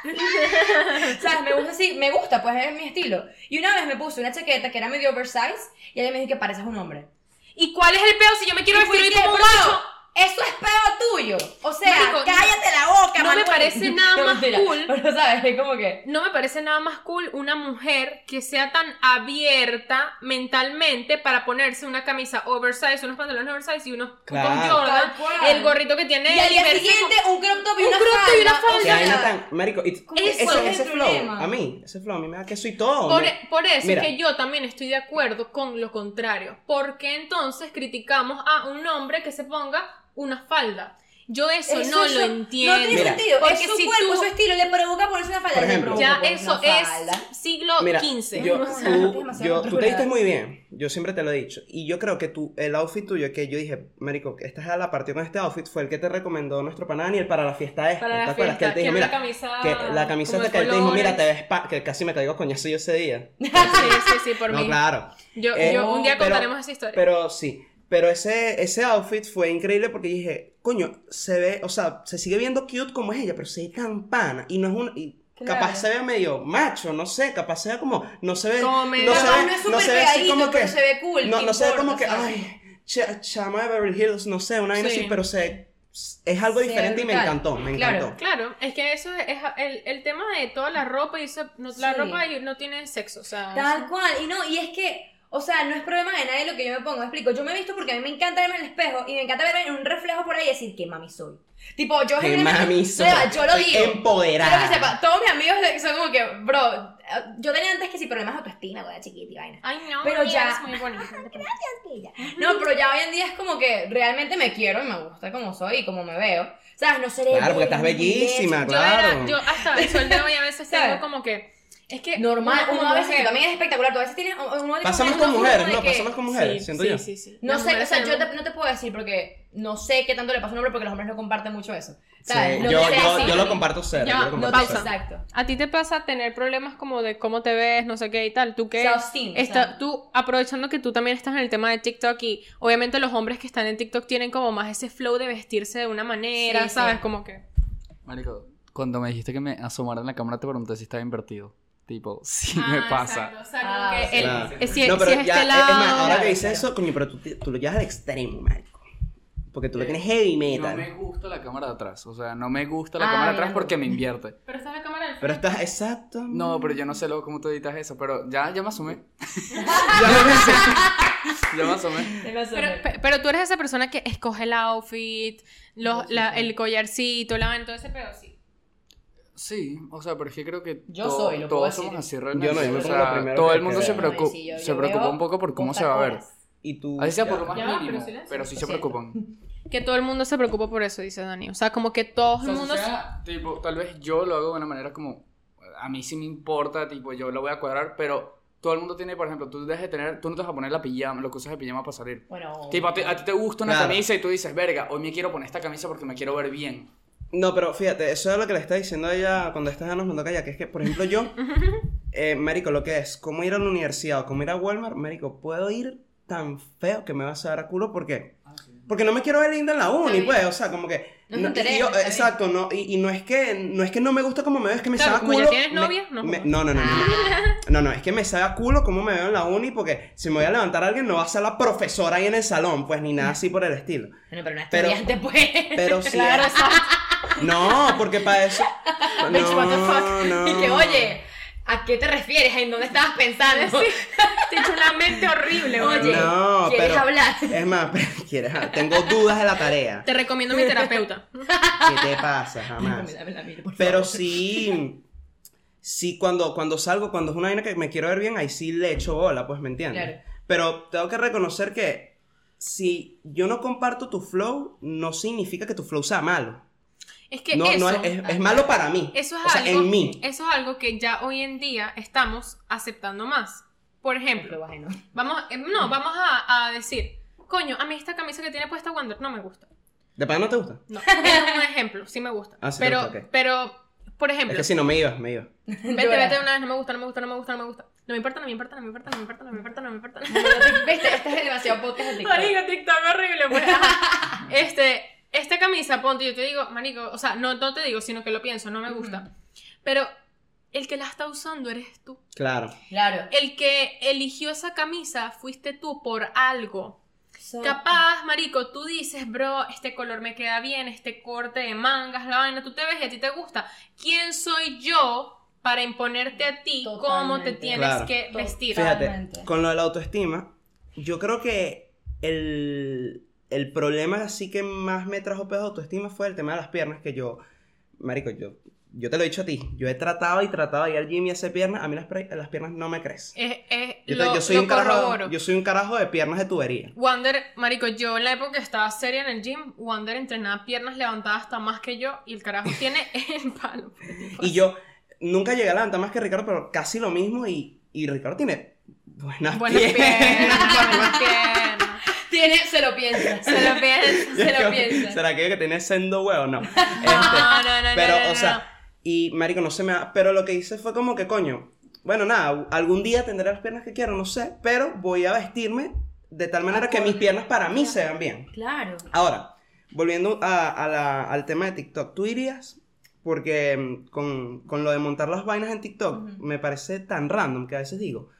(laughs) ¿Sabes? Me gusta así, me gusta, pues es mi estilo. Y una vez me puse una chaqueta que era medio oversize y ella me dijo que pareces un hombre. espejo. ¿Y cuál es el peo si yo me quiero vestir como un macho? Eso es peo tuyo. O sea, Marico, cállate la boca, no me parece (laughs) nada más mentira, cool. Pero, ¿sabes? Es como que... No me parece nada más cool una mujer que sea tan abierta mentalmente para ponerse una camisa oversize, unos pantalones oversize y unos Claro. Jordan, el gorrito que tiene Y al día siguiente, un crop top y un una crop top y una falda. Que sea, vaina tan, marico, y- ¿Cómo ese, eso es ese el flow, problema? a mí, ese flow a mí me da que soy todo. Por, me- por eso Mira. es que yo también estoy de acuerdo con lo contrario. Porque entonces criticamos a un hombre que se ponga una falda. Yo eso, Eso- no eso lo entiendo. No tiene Mira. sentido. Porque es su si cuerpo, tú- su estilo, le provoca ponerse una falda. Por ejemplo. ya eso es siglo Mira, XV. yo, O sea, tú- yo- tú te diste muy bien, yo siempre te lo he dicho, y yo creo que tú, el outfit tuyo, que yo dije, marico, esta es la partida con este outfit, fue el que te recomendó nuestro pana Daniel para la fiesta esta, Para ¿te la acuerdas? fiesta, Que él te dijo, mira, una camisa que la de que él te dijo, mira, colores. te ves, pa-", que casi me caigo coñazo yo ese día. (laughs) Sí, sí, sí, por no, mí. claro. Yo, Eh, yo un día pero- contaremos esa historia. Pero sí, pero ese, ese outfit fue increíble porque dije, coño, se ve, o sea, se sigue viendo cute como es ella, pero se ve tan pana y no es un... Y, Claro. Capaz se ve medio macho, no sé, capaz se ve como, no se ve, Como medio- no se ve, no es no súper se ve así pegadito, como que, pero se ve cool, no, ¿qué no se ve importa, como que, sabes? ay, cha- chama de Beverly Hills, no sé, una vaina Sí. así, pero se, es algo diferente y me encantó, me Claro. encantó. Claro, es que eso es, el, el tema de toda la ropa y eso, no, la Sí. ropa y- no tiene sexo, o sea, Tal cual, y no, y es que, o sea, no es problema de nadie lo que yo me pongo, me explico, yo me he visto porque a mí me encanta verme en el espejo y me encanta verme en un reflejo por ahí y decir que mami soy. Tipo, yo Que mami o sea, soy, yo lo soy digo. empoderada. Quiero que sepa, todos mis amigos son como que, bro, yo tenía antes que si problemas de autoestima, güey, chiquita y vaina. Ay, no, Pero ya- eres muy bonita. (laughs) No, pero ya hoy en día es como que realmente me quiero y me gusta como soy y como me veo. ¿Sabes? No seré. Claro, porque estás bella, bellísima, bella, Yo, era- Claro. yo hasta el sol de hoy a veces (laughs) tengo como que, es que Normal, como uno a veces también es espectacular. Tú a veces tienes. Uno Pasa más uno con mujeres, no, que- pasa más con mujeres, Sí, siento sí, yo. sí, sí. No Las sé, o sea, yo no te puedo decir porque no sé qué tanto le pasa a un hombre porque los hombres no comparten mucho eso. Yo, lo comparto cero, Ya, yo lo no. Exacto. A ti te pasa tener problemas como de cómo te ves, no sé qué y tal. Tú que tú aprovechando que tú también estás en el tema de TikTok y obviamente los hombres que están en TikTok tienen como más ese flow de vestirse de una manera, Sí, sí. ¿sabes? Como que Marico, cuando me dijiste que me asomara en la cámara te pregunté si estaba invertido. Tipo, (laughs) sí Ah, me pasa. exacto, o sea, como Ah, que sí. el- Claro. es- si, no, pero si es ya, este es más, ahora que dices eso, coño, pero tú, tú lo llevas al extremo, marico. Porque tú lo Eh, tienes heavy No metal. me gusta la cámara de atrás. O sea, no me gusta la Ah, cámara de atrás porque me invierte. (laughs) Pero está la cámara del Pero frente. estás exacto. No, pero yo no sé luego cómo tú editas eso, pero ya, ya me asumé. (laughs) ya me pensé. ya me asumé. Pero, pe- pero tú eres esa persona que escoge el outfit, los, la- el collarcito, la todo ese pedo, sí. Sí, o sea, pero es que creo que Yo to- soy, lo puedo todos decir. somos así Yo realmente. no, yo me o sea, todo el mundo se, preocupa Sí, yo- se yo preocupa un poco por cómo se va a ver. Y tú. Así sea por lo más Ya mínimo, pero silencio. pero sí se preocupan. (laughs) Que todo el mundo se preocupa por eso, dice Dani. O sea, como que todo O el sea, mundo... o sea, tipo, tal vez yo lo hago de una manera como, a mí sí me importa, tipo, yo lo voy a cuadrar, pero todo el mundo tiene, por ejemplo, tú dejes de tener, tú no te vas a poner la pijama, lo que usas de pijama para salir. Bueno, Tipo, a ti, a ti te gusta una Claro. camisa y tú dices, verga, hoy me quiero poner esta camisa porque me quiero ver bien. No, pero fíjate, eso es lo que le está diciendo a ella cuando esta nos mandó callar, que es que, por ejemplo, yo, (laughs) eh, Marico, lo que es, como ir a la universidad o como ir a Walmart, Marico, puedo ir tan feo que me vas a dar a culo porque. Porque no me quiero ver linda en la uni, pues, o sea, como que. No te y interesa, yo- exacto, no, y, y no es que no es que no me gusta como me veo, es que me Claro, sabe a como culo. tienes me- novia, no me- no, no, no, no, no. (laughs) No, no, es que me sabe a culo cómo me veo en la uni, porque si me voy a levantar a alguien, no va a ser la profesora ahí en el salón, pues, ni nada así por el estilo. Bueno, pero una Pero- estudiante, pues. Pero sí. Claro, es-. No, porque para eso. (laughs) Bitch, what the fuck. no. Y que, oye, ¿a qué te refieres? ¿En dónde estabas pensando? (laughs) Te he hecho una mente horrible. Oye, No, ¿quieres pero- hablar? Es más, ¿quieres? Tengo dudas de la tarea. Te recomiendo mi terapeuta. (laughs) ¿Qué te pasa? Jamás. Dame la mira, por Pero favor. sí. Sí, cuando, cuando salgo, cuando es una vaina que me quiero ver bien, ahí sí le echo bola, pues me entiendes. Claro. Pero tengo que reconocer que si yo no comparto tu flow, no significa que tu flow sea malo. Es que No, eso, no es, es- es malo para mí. eso es o sea, algo, en mí. eso es algo que ya hoy en día estamos aceptando más. Por ejemplo, ajeno. vamos, eh, no, vamos a, a decir, coño, a mí esta camisa que tiene puesta Wander no me gusta. ¿De pana no te gusta? No, es un ejemplo, sí me gusta. Ah, sí pero, gusta, ok. pero, por Es ejemplo, que si no me iba, me iba. vete, vete una vez, no me gusta, no me gusta, no me gusta, no me gusta. No me importa, no me importa, no me importa, no me importa, no me importa, no me importa. No me importa. ¿Viste? Este es demasiado podcast de TikTok. Marico, TikTok horrible, pues. Este, esta camisa, ponte, yo te digo, marico, o sea, no, no te digo, sino que lo pienso, no me gusta. Pero el que la está usando eres tú. Claro. Claro. El que eligió esa camisa fuiste tú por algo. Capaz, marico, tú dices, bro, este color me queda bien, este corte de mangas, la vaina, tú te ves y a ti te gusta. ¿Quién soy yo para imponerte a ti cómo te Totalmente. tienes Claro. que vestir? Fíjate, Totalmente. con lo de la autoestima, yo creo que el, el problema así que más me trajo pedo de autoestima fue el tema de las piernas, que yo, marico, yo, yo te lo he dicho a ti, yo he tratado y tratado de ir al gym y hacer piernas, a mí las, las piernas no me crecen. Es- es- Yo, te- lo, yo soy lo un carajo, yo soy un carajo de piernas de tubería. Wander, marico, yo en la época que estaba seria en el gym, Wander entrenaba piernas levantadas hasta más que yo y el carajo (laughs) tiene el palo. Y yo nunca llegué a levantar más que Ricardo, pero casi lo mismo y, y Ricardo tiene buenas, Buenas piernas, buenas piernas. (laughs) (laughs) Se lo piensa. Se lo piensa, Se lo piensa. ¿Será que yo que tiene sendo huevo? No. (laughs) Este, No, no, no, Pero, no, no, o sea, y marico, no se me da. Pero lo que hice fue como que, coño, bueno, nada, algún día tendré las piernas que quiero, no sé, pero voy a vestirme de tal manera que mis piernas para mí se vean bien. Claro. Ahora, volviendo a, a la- al tema de TikTok, ¿tú irías? Porque mm, con, con lo de montar las vainas en TikTok Ujú. me parece tan random que a veces digo,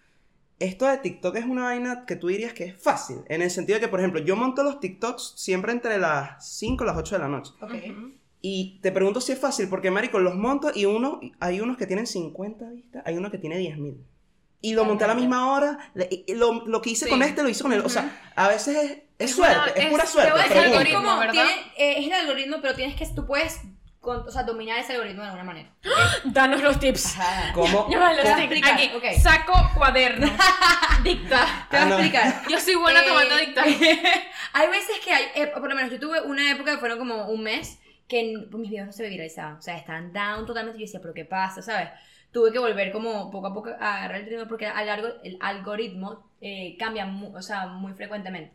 esto de TikTok es una vaina que tú dirías que es fácil, en el sentido de que, por ejemplo, yo monto los TikToks siempre entre las 5 y las 8 de la noche. Ok. Ujú. Y te pregunto si es fácil, porque marico, los monto y uno, hay unos que tienen 50 vistas, hay uno que tiene 10.000. Y lo monté a la misma hora, le- lo, lo que hice Sí. con este lo hice con él. O sea, a veces es, es Es suerte, una- es, es- pura te suerte. Te voy a decir algoritmo, como ¿verdad? tiene, eh, es el algoritmo, pero tienes que, tú puedes, con- o sea, dominar ese algoritmo de alguna manera. (gasps) Danos los tips. Ajá. ¿Cómo? Ya va, los voy a tips. explicar, Aquí, ok. saco cuaderno. (laughs) Dicta. Te voy Ah, a no. explicar. Yo soy buena Eh, tomando dicta. (laughs) hay veces que hay, eh, por lo menos yo tuve una época que fueron como un mes que pues, mis videos no se viralizaban, o sea, estaban down totalmente. Yo decía, pero ¿qué pasa? ¿Sabes? Tuve que volver como poco a poco a agarrar el ritmo porque el algoritmo eh, cambia mu- o sea, muy frecuentemente.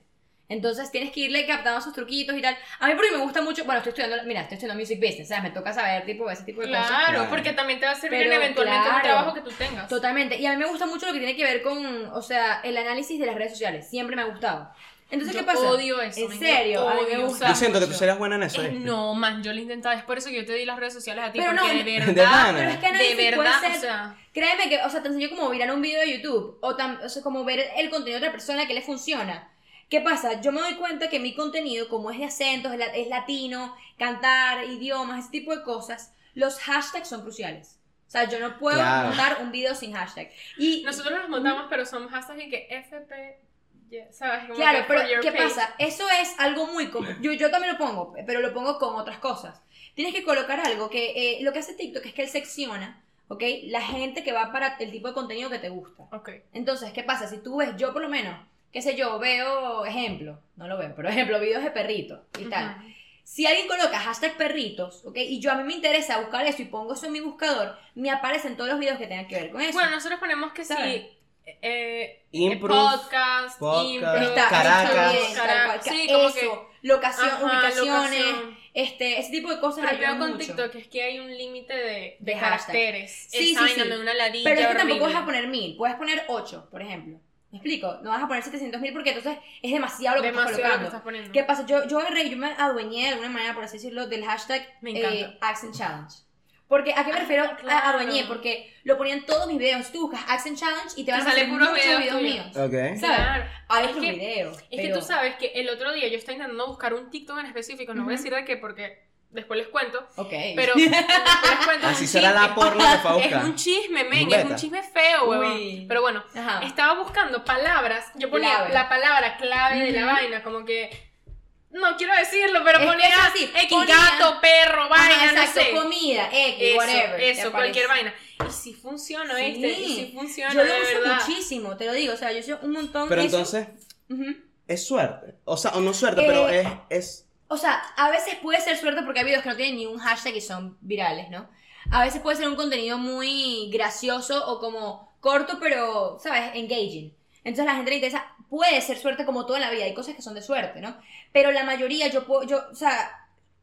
Entonces tienes que irle captando sus truquitos y tal. A mí porque me gusta mucho, bueno, estoy estudiando, mira, estoy estudiando music business, ¿sabes? Me toca saber tipo ese tipo de cosas. Claro, Claro. porque también te va a servir Pero, en eventualmente un claro. trabajo que tú tengas. Totalmente. Y a mí me gusta mucho lo que tiene que ver con, o sea, el análisis de las redes sociales. Siempre me ha gustado. Entonces, Yo ¿qué pasa? odio eso, En serio, a mí me odio. gusta Yo siento que tú serías buena en eso. Eh, no, man, yo lo intentaba. Es por eso que yo te di las redes sociales a ti. Pero porque no, de de verdad. Pero es que de análisis puede verdad, ser, o sea. créeme que, o sea, te enseñó como mirar un video de YouTube o, tam- o sea, como ver el contenido de otra persona que le funciona. ¿Qué pasa? Yo me doy cuenta que mi contenido, como es de acentos, es la- es latino, cantar, idiomas, ese tipo de cosas, los hashtags son cruciales. O sea, yo no puedo Claro. montar un video sin hashtag. Y Nosotros los montamos, pero son hashtags y que FP. yeah, ¿Sabes? Como Claro, que pero ¿qué page. pasa? Eso es algo muy común. Yo, yo también lo pongo, pero lo pongo con otras cosas. Tienes que colocar algo que eh, lo que hace TikTok es que él secciona, ¿ok? La gente que va para el tipo de contenido que te gusta. Ok. Entonces, ¿qué pasa? Si tú ves, yo por lo menos, qué sé yo, veo ejemplo, no lo veo, pero (laughs) ejemplo, videos de perritos y tal. Si alguien coloca hashtag perritos, ¿ok? Y yo a mí me interesa buscar eso y pongo eso en mi buscador, me aparecen todos los videos que tengan que ver con eso. Bueno, nosotros ponemos que ¿Sabes? sí. Eh, Improve, podcast, podcast, improve, Está Caracas. también, tal Cara- cual. Sí, como que. eso, locación, ajá, ubicaciones, locación. este, ese tipo de cosas Pero ayudan con mucho. TikTok es que hay un límite de, de De caracteres. Sí, sí, sí. una ladilla Pero es que tampoco horrible. vas a poner mil, puedes poner 8, por ejemplo. ¿Me explico? No vas a poner 700 mil porque entonces es demasiado lo que Demasiado estás lo que colocando. estás poniendo. ¿Qué pasa? Yo, yo yo me adueñé de alguna manera, por así decirlo, del hashtag Me eh, encanta. Accent Challenge. Porque, ¿a qué me Ah, refiero a claro. adueñé? Porque lo ponían en todos mis videos. Tú buscas Accent Challenge y te van a salir puros muchos videos videos, míos. Ok. ¿Sabes? Claro. Hay Es otros que- videos. Es que tú sabes que el otro día yo estaba intentando buscar un TikTok en específico, no voy a decir de qué porque después les cuento, Ok. pero (laughs) después les cuento. es Así un será la chisme. porno que fue a Es un chisme, men, es un chisme feo, huevón. Pero bueno, Ajá. estaba buscando palabras, yo ponía Clave. la palabra clave de la vaina, como que no quiero decirlo, pero Es que ponía así, X ponía- gato, perro, vaina, Ajá, no exacto, sé. comida, X, Eso, whatever. te eso, cualquier vaina. Y si funciona, Sí. ¿viste? Y si funciona, Yo de lo uso verdad. muchísimo, te lo digo. O sea, yo uso un montón. Pero eso. entonces, Ujú. es suerte. O sea, o no suerte, Eh, pero es, es. O sea, a veces puede ser suerte porque hay videos que no tienen ni un hashtag y son virales, ¿no? A veces puede ser un contenido muy gracioso o como corto, pero, ¿sabes? Engaging. Entonces la gente le interesa. Puede ser suerte como todo en la vida. Hay cosas que son de suerte, ¿no? Pero la mayoría, yo puedo, yo, o sea,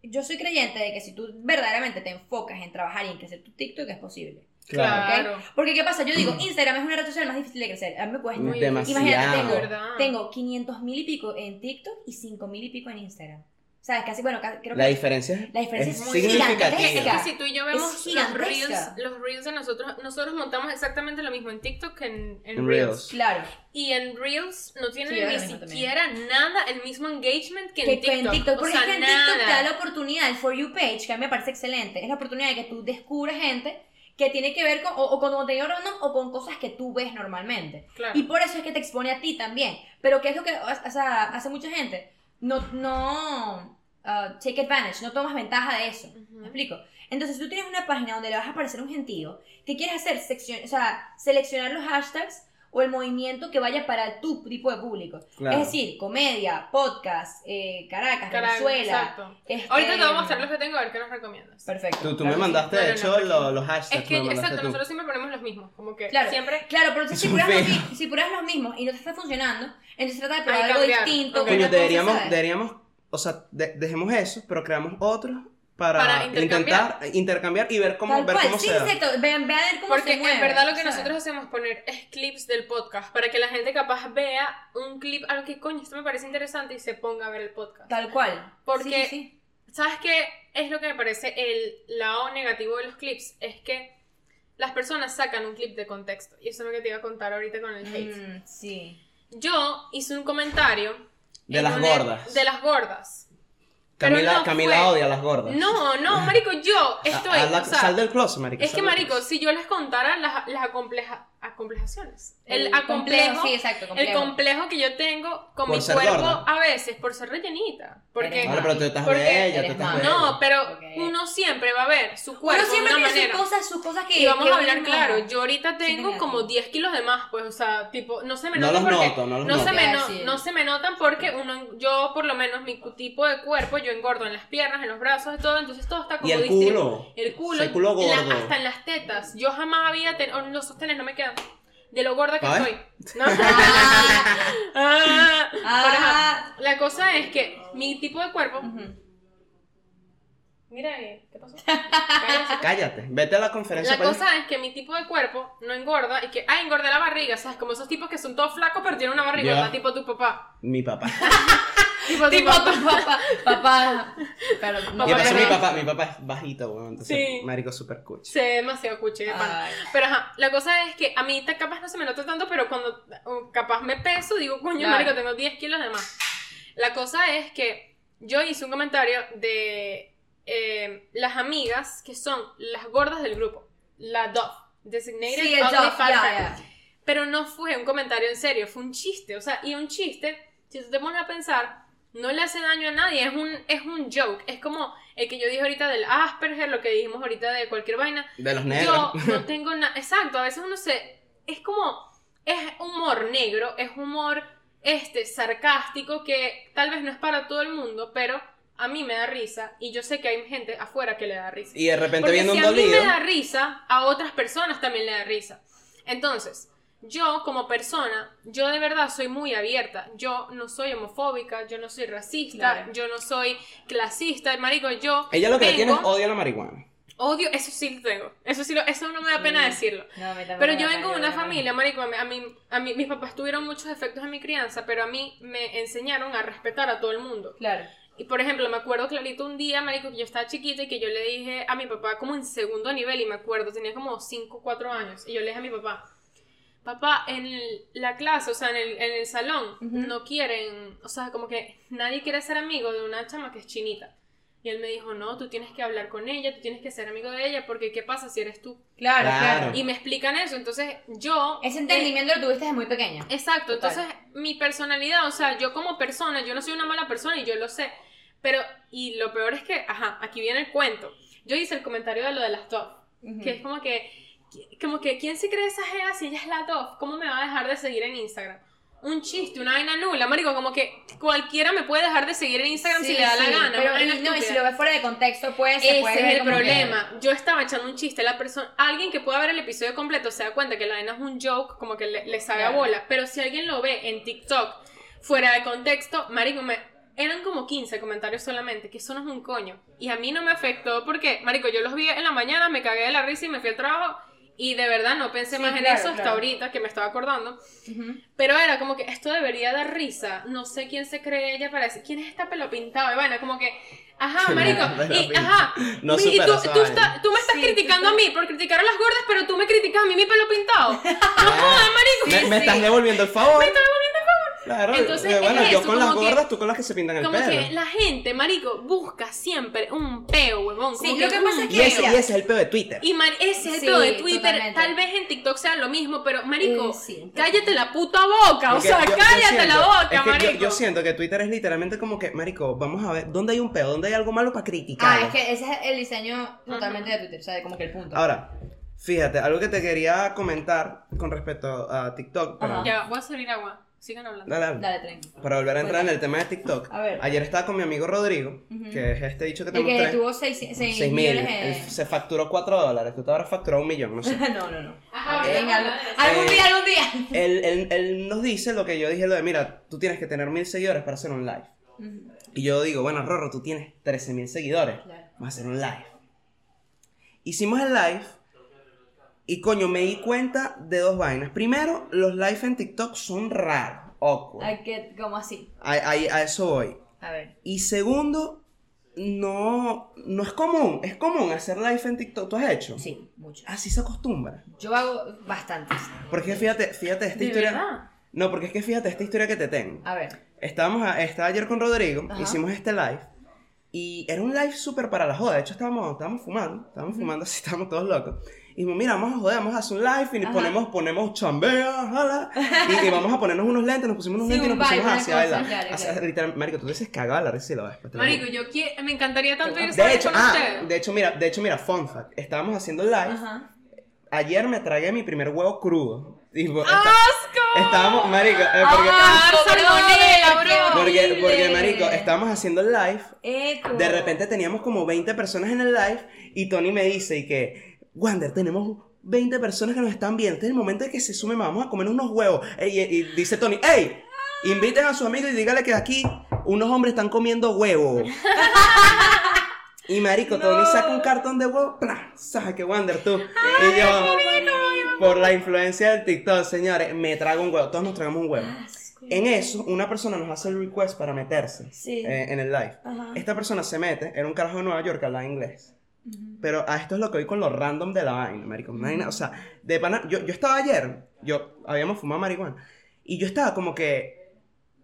yo soy creyente de que si tú verdaderamente te enfocas en trabajar y en crecer tu TikTok, es posible. Claro. ¿ok? Porque, ¿qué pasa? Yo digo, (clears throat) Instagram es una red social más difícil de crecer. A mí me cuesta. Muy. Imagínate, tengo, tengo 500 mil y pico en TikTok y 5 mil y pico en Instagram. ¿Sabes? Casi, bueno, ca- creo La que... diferencia, La diferencia es es muy significativa. es que si tú y yo vemos los reels, los reels de nosotros, nosotros montamos exactamente lo mismo en TikTok que en, en En reels. Reels. Claro. Y en Reels no tienen Sí, ni mismo también. siquiera nada el mismo engagement que, Que, en que TikTok. en TikTok. O Porque sea, es que en TikTok te nada. da la oportunidad, el For You page, que a mí me parece excelente, es la oportunidad de que tú descubres gente que tiene que ver con, o, o con contenido random o con cosas que tú ves normalmente. Claro. Y por eso es que te expone a ti también. Pero ¿qué es lo que o sea, hace mucha gente? No, no uh, take advantage, no tomas ventaja de eso. ¿Me explico? Entonces tú tienes una página donde le vas a aparecer un gentío que quieres hacer sección, o sea, seleccionar los hashtags o el movimiento que vaya para tu tipo de público. Claro. Es decir, comedia, podcast, eh, Caracas, Caracas, Venezuela. exacto. este- Ahorita te voy a mostrar los que tengo a ver qué nos recomiendas. Perfecto. Tú, tú claro me sí. mandaste, No, de no, hecho, no, porque- lo- los hashtags. Es que, me mandaste exacto, tú. nosotros siempre ponemos los mismos. Como que Claro. siempre. Claro, pero entonces si pruebas, los, si pruebas los mismos y no te está funcionando, entonces trata de probar algo cambiar. distinto. Ok. una Coño, cosa, deberíamos, deberíamos, o sea, de- dejemos eso, pero creamos otros para, Para intercambiar. intentar intercambiar y ver cómo, Tal ver cual, cómo sí, se da. exacto. Vean, vean a ver cómo Porque se mueve. en verdad lo que nosotros hacemos es poner es clips del podcast para que la gente capaz vea un clip, algo que coño, esto me parece interesante y se ponga a ver el podcast. Tal cual. Porque- Sí, sí, ¿Sabes qué es lo que me parece el lado negativo de los clips? Es que las personas sacan un clip de contexto. Y eso es lo que te iba a contar ahorita con el sí. hate. Mm, sí. Yo hice un comentario. De las gordas. De las gordas. Pero Camila, no Camila fue. odia a las gordas. No, no, marico, yo (laughs) estoy... A- a la- o sea, sal del closet, marica. es que, marico, si yo les contara las, las acompleja- acomplejaciones. El, complejo, acomplejo, sí, exacto, el complejo. complejo que yo tengo con Por mi cuerpo gorda. a veces, por ser rellenita. Porque, Vale, pero tú estás porque bella, tú estás bella. no, pero uno siempre va a ver su cuerpo Uno siempre de una tiene manera. sus cosas, sus cosas que. y vamos que a hablar claro, yo ahorita tengo como 10 kilos de más, pues, o sea, tipo, no se me No nota los porque noto, no los no se me no, no se me notan porque uno, yo por lo menos mi tipo de cuerpo, yo engordo en las piernas, en los brazos, todo, entonces todo está como Y el culo. el culo, Ese culo la- gordo. hasta en las tetas. Yo jamás había tenido, los sostenes no me quedan. De lo gorda que A ver. soy. ¿no? (laughs) Ah, Ah, pero, ah. la cosa es que mi tipo de cuerpo. Mira ahí, ¿qué pasó? (laughs) Cállense. Cállate, vete a la conferencia. La para- cosa es que mi tipo de cuerpo no engorda y que, ah, engordé la barriga, ¿sabes? Como esos tipos que son todos flacos pero tienen una barrigota, Ya. tipo tu papá. Mi papá. (laughs) Tipo tu Tipo papá. tu papá. Papá. Pero, Papá, Y mi papá, mi papá es bajito, weón. Entonces, Sí. marico, super cuchi. Se ve demasiado. Ay. Pero ajá, la cosa es que a mí capaz no se me nota tanto, pero cuando capaz me peso, digo, coño, Claro. marico, tengo 10 kilos de más. La cosa es que yo hice un comentario de eh, las amigas que son las gordas del grupo. La DOF. Designated Sí, Ugly Fat Friend. ya. Pero no fue un comentario en serio, fue un chiste. O sea, y un chiste, si tú te pones a pensar, no le hace daño a nadie, es un, es un joke. Es como el que yo dije ahorita del Asperger, lo que dijimos ahorita de cualquier vaina. De los Yo negros. no tengo nada. Exacto, a veces uno se. Es como. Es humor negro, es humor este, sarcástico que tal vez no es para todo el mundo, pero a mí me da risa y yo sé que hay gente afuera que le da risa. Y de repente Porque viendo si un a mí dolido. me da risa, a otras personas también le da risa. Entonces, yo como persona, yo de verdad soy muy abierta. Yo no soy homofóbica, yo no soy racista, Claro. yo no soy clasista. Marico, yo Ella lo que tiene es odio a la marihuana. odio, eso sí lo tengo. Eso sí lo, eso no me da pena Sí. decirlo. No, Pero yo vengo de una familia, marico, a mí, a mí, a mí- mis papás tuvieron muchos efectos en mi crianza, pero a mí me enseñaron a respetar a todo el mundo. Claro. Y por ejemplo, me acuerdo clarito un día, marico, que yo estaba chiquita y que yo le dije a mi papá como en segundo nivel, y me acuerdo, tenía como 5 o 4 años, y yo le dije a mi papá, papá, en el- la clase, o sea, en el, en el salón, no quieren, o sea, como que nadie quiere ser amigo de una chama que es chinita. Y él me dijo, no, tú tienes que hablar con ella, tú tienes que ser amigo de ella, porque ¿qué pasa si eres tú? Claro, Claro. claro. Y me explican eso, entonces yo... Ese entendimiento lo tuviste desde muy pequeña. Exacto, Total. entonces mi personalidad, o sea, yo como persona, yo no soy una mala persona y yo lo sé, pero, y lo peor es que, ajá, aquí viene el cuento. Yo hice el comentario de lo de las top, que es como que, como que, ¿quién se cree esa jeva si ella es la top? ¿Cómo me va a dejar de seguir en Instagram? Un chiste, una vaina nula, marico, como que cualquiera me puede dejar de seguir en Instagram Sí, si le da la gana. Pero y, no, y si lo ves fuera de contexto, pues se Ese puede es ver el que- problema. Yo estaba echando un chiste. La persona, alguien que pueda ver el episodio completo se da cuenta que la vaina es un joke, como que le, le sabe a bola. Pero si alguien lo ve en TikTok fuera de contexto, marico, me, eran como 15 comentarios solamente, que eso no es un coño. Y a mí no me afectó porque, marico, yo los vi en la mañana, me cagué de la risa y me fui al trabajo. Y de verdad no pensé Sí, más en claro, eso hasta claro. ahorita que me estaba acordando. Ujú. Pero era como que esto debería dar risa. No sé quién se cree ella para decir, ¿quién es esta pelo pintado? Y bueno, como que, ajá, marico. (laughs) Y, ajá. No y tú, tú, está- tú me estás Sí, criticando a mí por criticar a las gordas, pero tú me criticas a mí mi pelo pintado. Ah, (laughs) marico. me, me estás devolviendo el favor. Me estás devolviendo el favor. Claro, Entonces, eh, bueno, es yo eso, con las como que- gordas, tú con las que se pintan el Como pelo. que la gente, marico, busca siempre un peo, huevón. Como Sí, lo que un pasa es que- Y ese, y ese es el peo de Twitter. Y mar- ese es el Sí, peo de Twitter. totalmente. Tal vez en TikTok sea lo mismo, pero marico, Eh, sí. cállate la puta boca. O Porque sea, yo- yo cállate siento- la boca, es que yo- marico. Yo, siento que Twitter es literalmente como que, marico, vamos a ver, ¿dónde hay un peo? ¿Dónde hay algo malo para criticar? Ah, es que ese es el diseño totalmente de Twitter, o sea, como que el punto. Ahora, fíjate, algo que te quería comentar con respecto a TikTok, Ajá. Ya, voy a servir agua. Sigan hablando. dale, dale. Dale, tren. para volver a entrar en el tema de TikTok. A ver. Ayer estaba con mi amigo Rodrigo, Ujú. que es este dicho que te El que mostré. tuvo 6 6 mil mil. millones Él de... se facturó 4 dólares. Tú te habrás facturado un millón, no sé. (laughs) no, no, no. Ajá, Venga, algún, Eh, día, algún día. él, él- él nos dice lo que yo dije, lo de, mira, tú tienes que tener mil seguidores para hacer un live. Ujú. Y yo digo, bueno, Rorro, tú tienes 13 mil seguidores. Claro. Vamos a hacer un live. Hicimos el live. Y coño, me di cuenta de dos vainas. Primero, los live en TikTok son raros. Awkward. Que, como así. A, a- a eso voy. A ver. Y segundo, no, no es común. Es común hacer live en TikTok. ¿Tú has hecho? Sí, mucho. Así se acostumbra. Yo hago bastantes. Porque fíjate, fíjate esta ¿De historia. verdad? No, porque es que fíjate esta historia que te tengo. A ver. Estábamos a- estaba ayer con Rodrigo, Ajá. hicimos este live. Y era un live súper para la joda. De hecho, estábamos, estábamos fumando. Estábamos fumando (laughs) así, estábamos todos locos. Y dijimos, mira, vamos a joder, vamos a hacer un live y Ajá. ponemos, ponemos chambea, jala. Y, y vamos a ponernos unos lentes, nos pusimos unos Sí, lentes y nos pusimos así una a cosa, bailar. claro, literal, marico, tú dices cagaba la risa y lo ves. Marico, yo me encantaría tanto ir a de hecho, con ah, ustedes. de hecho, mira, de hecho, mira, fun fact. Estábamos haciendo el live. Ajá. Ayer me tragué mi primer huevo crudo. Tipo, ¡Asco! Estábamos, marico, eh, porque, ¡Ah, salmonela, bro! porque, porque, marico, estábamos haciendo el live Eco. De repente teníamos como 20 personas en el live y Tony me dice y que, Wander, tenemos 20 personas que nos están viendo. Este es el momento de que se sumen, vamos a comer unos huevos. Ey, y, y dice Tony, ¡Ey! Inviten a su amigo y dígale que aquí unos hombres están comiendo huevos. (laughs) Y marico, Tony saca un cartón de huevo, ¡plá! ¿Sabes qué Wander tú? y yo, por la influencia del TikTok, señores, me trago un huevo. Todos nos tragamos un huevo. En eso, una persona nos hace el request para meterse Sí. eh, en el live. Ajá. Esta persona se mete, era un carajo de Nueva York que hablaba inglés. Pero a esto es lo que voy con lo random de la vaina. Una vaina, o sea, de pana, yo, yo estaba ayer, yo habíamos fumado marihuana, y yo estaba como que,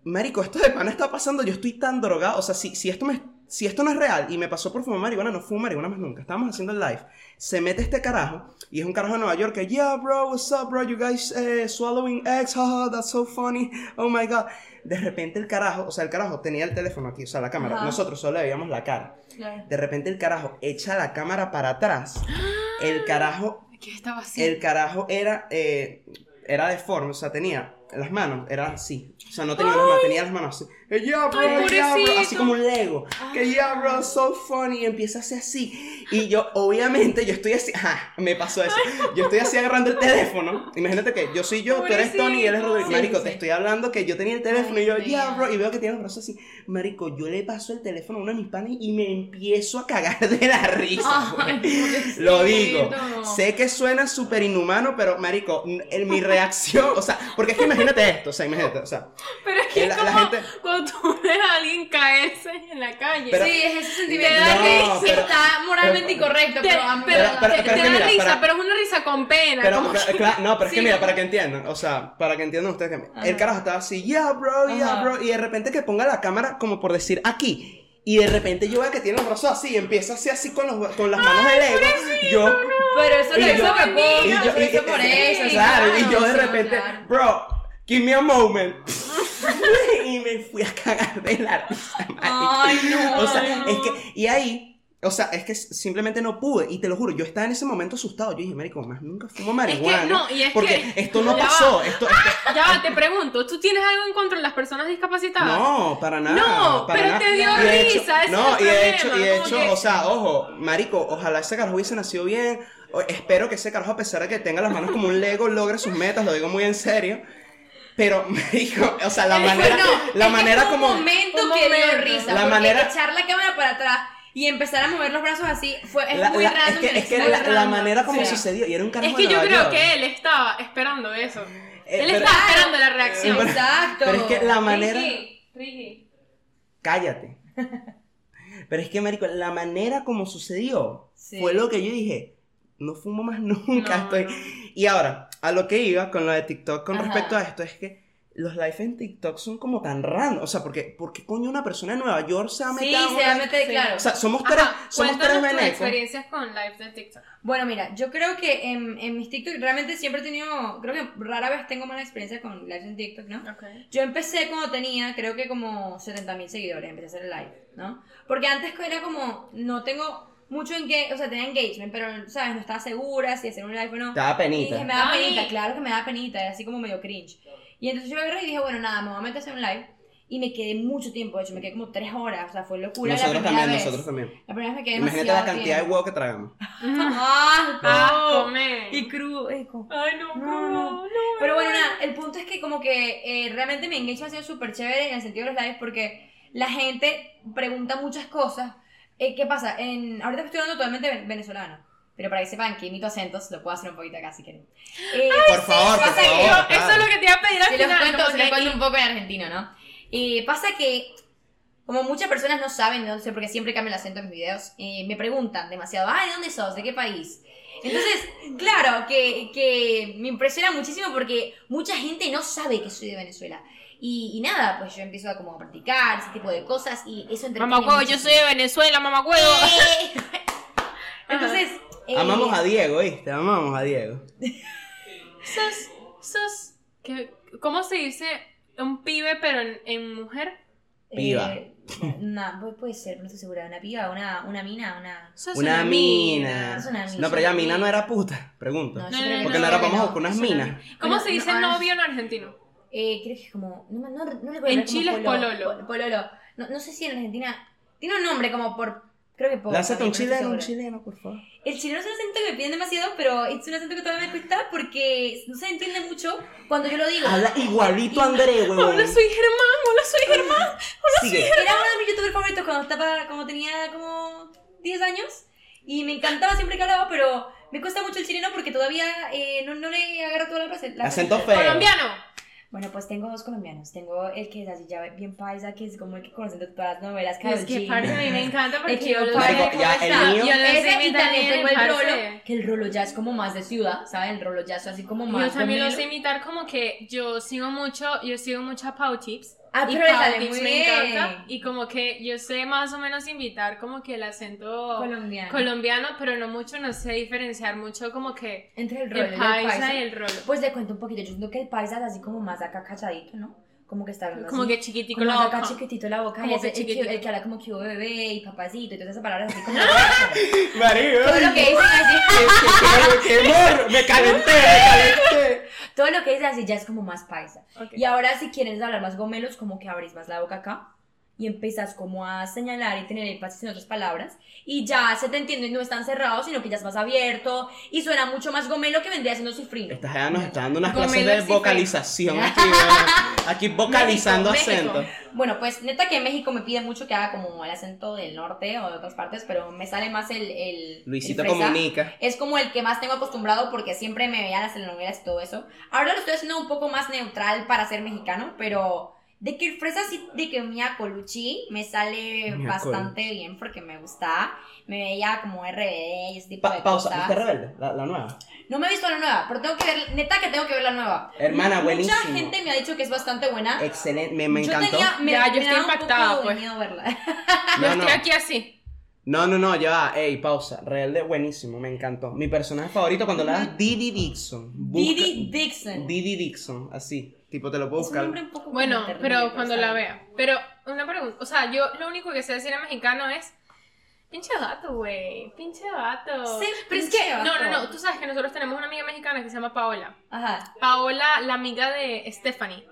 marico, esto de pana está pasando, yo estoy tan drogado, o sea, si, si esto me, si esto no es real y me pasó por fumar marihuana, no fumo marihuana más nunca. Estábamos haciendo el live, se mete este carajo, y es un carajo de Nueva York que, yeah, bro, what's up, bro, you guys eh, swallowing eggs, haha, that's so funny, oh my god. De repente el carajo, o sea, el carajo tenía el teléfono aquí, o sea, la cámara, Ajá. nosotros solo le veíamos la cara. Claro. De repente el carajo echa la cámara para atrás. El carajo, ¿Qué estaba haciendo? el carajo era, eh, era deforme, o sea, tenía las manos, era así. O sea, no tenía las manos, tenía las manos así. Que yeah, bro, Ay, yeah, bro, así como un Lego. Que yeah, bro, so funny. Y empieza a hacer así. Y yo, obviamente, yo estoy así, ajá, me pasó eso. Yo estoy así agarrando el teléfono. Imagínate que yo soy yo, tú eres Tony y él es Rodrigo. Sí, Marico, sí, te estoy hablando que yo tenía el teléfono y yo, Dios. bro. Y veo que tiene los brazos así. Marico, yo le paso el teléfono a uno de mis panes y me empiezo a cagar de la risa. Ay. Lo digo. Sé que suena súper inhumano, pero, marico, en mi reacción, o sea, porque es que imagínate esto, o sea, imagínate, o sea, Pero es que la- es la como gente- cuando tú ves a alguien caerse en la calle. Pero- sí, es ese sentimiento de que risa. está moralmente Pero- incorrecto, Te- pero mí pero, pero- te- pero te que da mira, risa, para- pero es una risa con pena. pero, como que- cla- no, pero es que Sí, mira, como- para que entiendan, o sea, para que entiendan ustedes que Ajá. el carajo estaba así, yeah, bro, yeah, Ajá. bro, y de repente que ponga la cámara como por decir aquí. Y de repente yo veo que tiene los brazos así y empieza así así con, los, con las manos del ego. Yo, Pero eso lo hizo lo hizo y- por eso. claro, y yo de repente, claro. bro, give me a moment. (laughs) y me fui a cagar de la risa. Ay, no. O sea, es que, y ahí, o sea, es que simplemente no pude, y te lo juro, yo estaba en ese momento asustado. Yo dije, marico, más nunca fumo marihuana. no, y es porque que- esto no Ya pasó, va. esto, esto- Ya va, te pregunto, ¿tú tienes algo en contra de las personas discapacitadas? no, para nada. No, para pero nada. te dio hecho- risa, ese no, es el y de hecho, y de hecho, que- o sea, ojo, marico, ojalá ese carajo hubiese nacido bien. o- espero que ese carajo, a pesar de que tenga las manos como un Lego, logre sus metas, lo digo muy en serio. Pero, (laughs) marico, o sea, la Es que manera, no, la es que manera como... un momento Un que dio momento. risa. La porque manera- echar la cámara para atrás y empezar a mover los brazos así fue es la- muy la- random. es que, es que la, la manera como Sí. sucedió, y era un carajo Es que yo creo York. que él estaba esperando eso. Eh, él pero- estaba esperando la reacción. pero- Exacto. Pero es que la manera... Ricky, Ricky. Cállate. Pero es que, marico, la manera como sucedió Sí. fue lo que yo dije. No fumo más nunca. No, estoy... no. Y ahora, a lo que iba con lo de TikTok con Ajá. respecto a esto es que los live en TikTok son como tan random. O sea, porque, porque coño una persona de Nueva York se va a meter Sí, se va a live? meter, Sí. claro. O sea, somos tres, Ajá, somos tres tus venecos. experiencias con live de TikTok. Bueno, mira, yo creo que en, en mis TikTok realmente siempre he tenido, creo que rara vez tengo mala experiencia con lives en TikTok, ¿no? Ok. Yo empecé cuando tenía, creo que como 70 mil seguidores, empecé a hacer el live, ¿no? Porque antes era como, no tengo mucho engagement, o sea, tenía engagement, pero, ¿sabes? No estaba segura si hacer un live o no. Te da Y penita. dije, me da Ay. penita, claro que me da penita, era así como medio cringe. Y entonces yo agarré y dije, bueno, nada, me voy a meter a hacer un live. Y me quedé mucho tiempo, de hecho, me quedé como tres horas, o sea, fue locura Nosotros la primera también, vez. nosotros también. La primera vez me quedé Imagínate demasiado la cantidad de tiempo. huevo que tragamos. ¡Ah! Ah, no! Y crudo, eco. Ay, no, No, no, no. no. Pero bueno, nada, el punto es que como que eh, realmente mi engagement ha sido súper chévere en el sentido de los lives porque la gente pregunta muchas cosas. Eh, ¿Qué pasa? En, ahorita estoy hablando totalmente ven- venezolano. Pero para que sepan que imito acentos, lo puedo hacer un poquito acá si quieren. Eh, Por favor, por que favor. Claro. Eso es lo que te iba a pedir al los final. cuento, como si los cuento un poco en argentino, ¿no? Y pasa que, como muchas personas no saben, no sé, porque siempre cambio el acento en mis videos, eh, me preguntan demasiado, ay, ¿de dónde sos? ¿De qué país? Entonces, (laughs) claro, que, que me impresiona muchísimo porque mucha gente no sabe que soy de Venezuela. Y, y nada, pues yo empiezo a como a practicar ese tipo de cosas y eso entretiene Mamacuevo, yo soy de Venezuela, mamacuevo. muchísimo. (laughs) (laughs) Entonces... eh, Amamos a Diego, ¿viste? Amamos a Diego. (laughs) Sos, sos, ¿qué- ¿cómo se dice un pibe pero en, en mujer? Piba. eh, (laughs) una- pu- puede ser, no estoy segura. Una piba, una, una mina, una... Sos Una mina. Una mina. No, pero ya mina no era puta, pregunto. No, No, no, Porque no, no era no, vamos no, buscar unas minas. mina. ¿Cómo se dice no, novio en argentino? Eh, creo que es como. No, me- no, no recuerdo. En Chile es pololo. pol- pololo. No, no sé si en Argentina. Tiene un nombre como por. Creo que por. Lánzate un chileno, un chileno, por favor. El chileno es un acento que me piden demasiado, pero es un acento que todavía me cuesta porque no se entiende mucho cuando yo lo digo. Habla igualito André, (laughs) huevón. Hola, soy Germán, hola, soy Germán. Sigue. Era uno de mis youtubers favoritos cuando estaba. como tenía como. 10 años y me encantaba siempre que hablaba, pero me cuesta mucho el chileno porque todavía eh, no, no le agarro toda la frase. la- Acento feo. Colombiano. Bueno, pues tengo dos colombianos. Tengo el que es así ya bien paisa, que es como el que conocen de todas las novelas. Es que parce, a mí me encanta porque que yo lo sé el Yo lo sé y también tengo el rolo, que el rolo ya es como más de ciudad, ¿sabes? El rolo ya es así como más Yo también lo sé imitar como que yo sigo mucho, yo sigo mucho a Pau Tips. Ah, y pero le sale muy me bien. encanta. Y como que yo sé más o menos imitar como que el acento Colombiano. colombiano, pero no mucho, no sé diferenciar mucho como que Entre el rolo el y el paisa paisa. y el rolo. Pues le cuento un poquito. Yo siento que el paisa es así como más acá cachadito, ¿no? Como que está hablando Como así. que chiquitico como la acá boca. chiquitito la boca. Como y ese- que el, que, el que habla como que hubo bebé y papacito y todas esas palabras así como... (laughs) Marico. todo lo que dicen así... ¡Qué, humor! ¡Me calenté, me calenté! todo lo que dicen así ya es como más paisa. Y ahora si quieres hablar más gomelos, como que abrís más la boca acá y empezás como a señalar y tener énfasis en otras palabras y ya se te entiende y no es tan cerrado, sino que ya es más abierto y suena mucho más gomelo que vendría siendo cifrino. Esta ya nos está dando unas Gomelo clases de vocalización (laughs) aquí. Aquí vocalizando México, México. acentos. Bueno, pues neta que en México me pide mucho que haga como el acento del norte o de otras partes, pero me sale más el... el Luisito el comunica. Es como el que más tengo acostumbrado porque siempre me veía las telenovelas y todo eso. Ahora lo estoy haciendo un poco más neutral para ser mexicano, pero de que el fresa sí, de que Mia Colucci me sale Mia bastante bien porque me gusta. Me veía como RBD y ese tipo Pa- de pausa, cosas. ¿viste Rebelde? La, la nueva. No me he visto la nueva, pero tengo que ver, neta que tengo que ver la nueva. Hermana, Mucha buenísimo. gente me ha dicho que es bastante buena. Excelente, me, me yo encantó. tenía, me, Ya, yo me estoy impactada, pues. miedo verla. (laughs) Yo No, no. estoy aquí así. No, no, no, ya va. Ey, pausa. Rebelde, buenísimo, me encantó. Mi personaje favorito cuando le das Didi Dixon. Busca- Didi Dixon. Didi Dixon, así. Tipo, te lo puedo Es un buscar. un poco Bueno, pero cuando la vea. Pero una pregunta, o sea, yo lo único que sé decir en mexicano es pinche vato, güey, pinche vato. Sí, pero es que no, vato. no, no, tú sabes que nosotros tenemos una amiga mexicana que se llama Paola. Ajá. Paola, la amiga de Stephanie.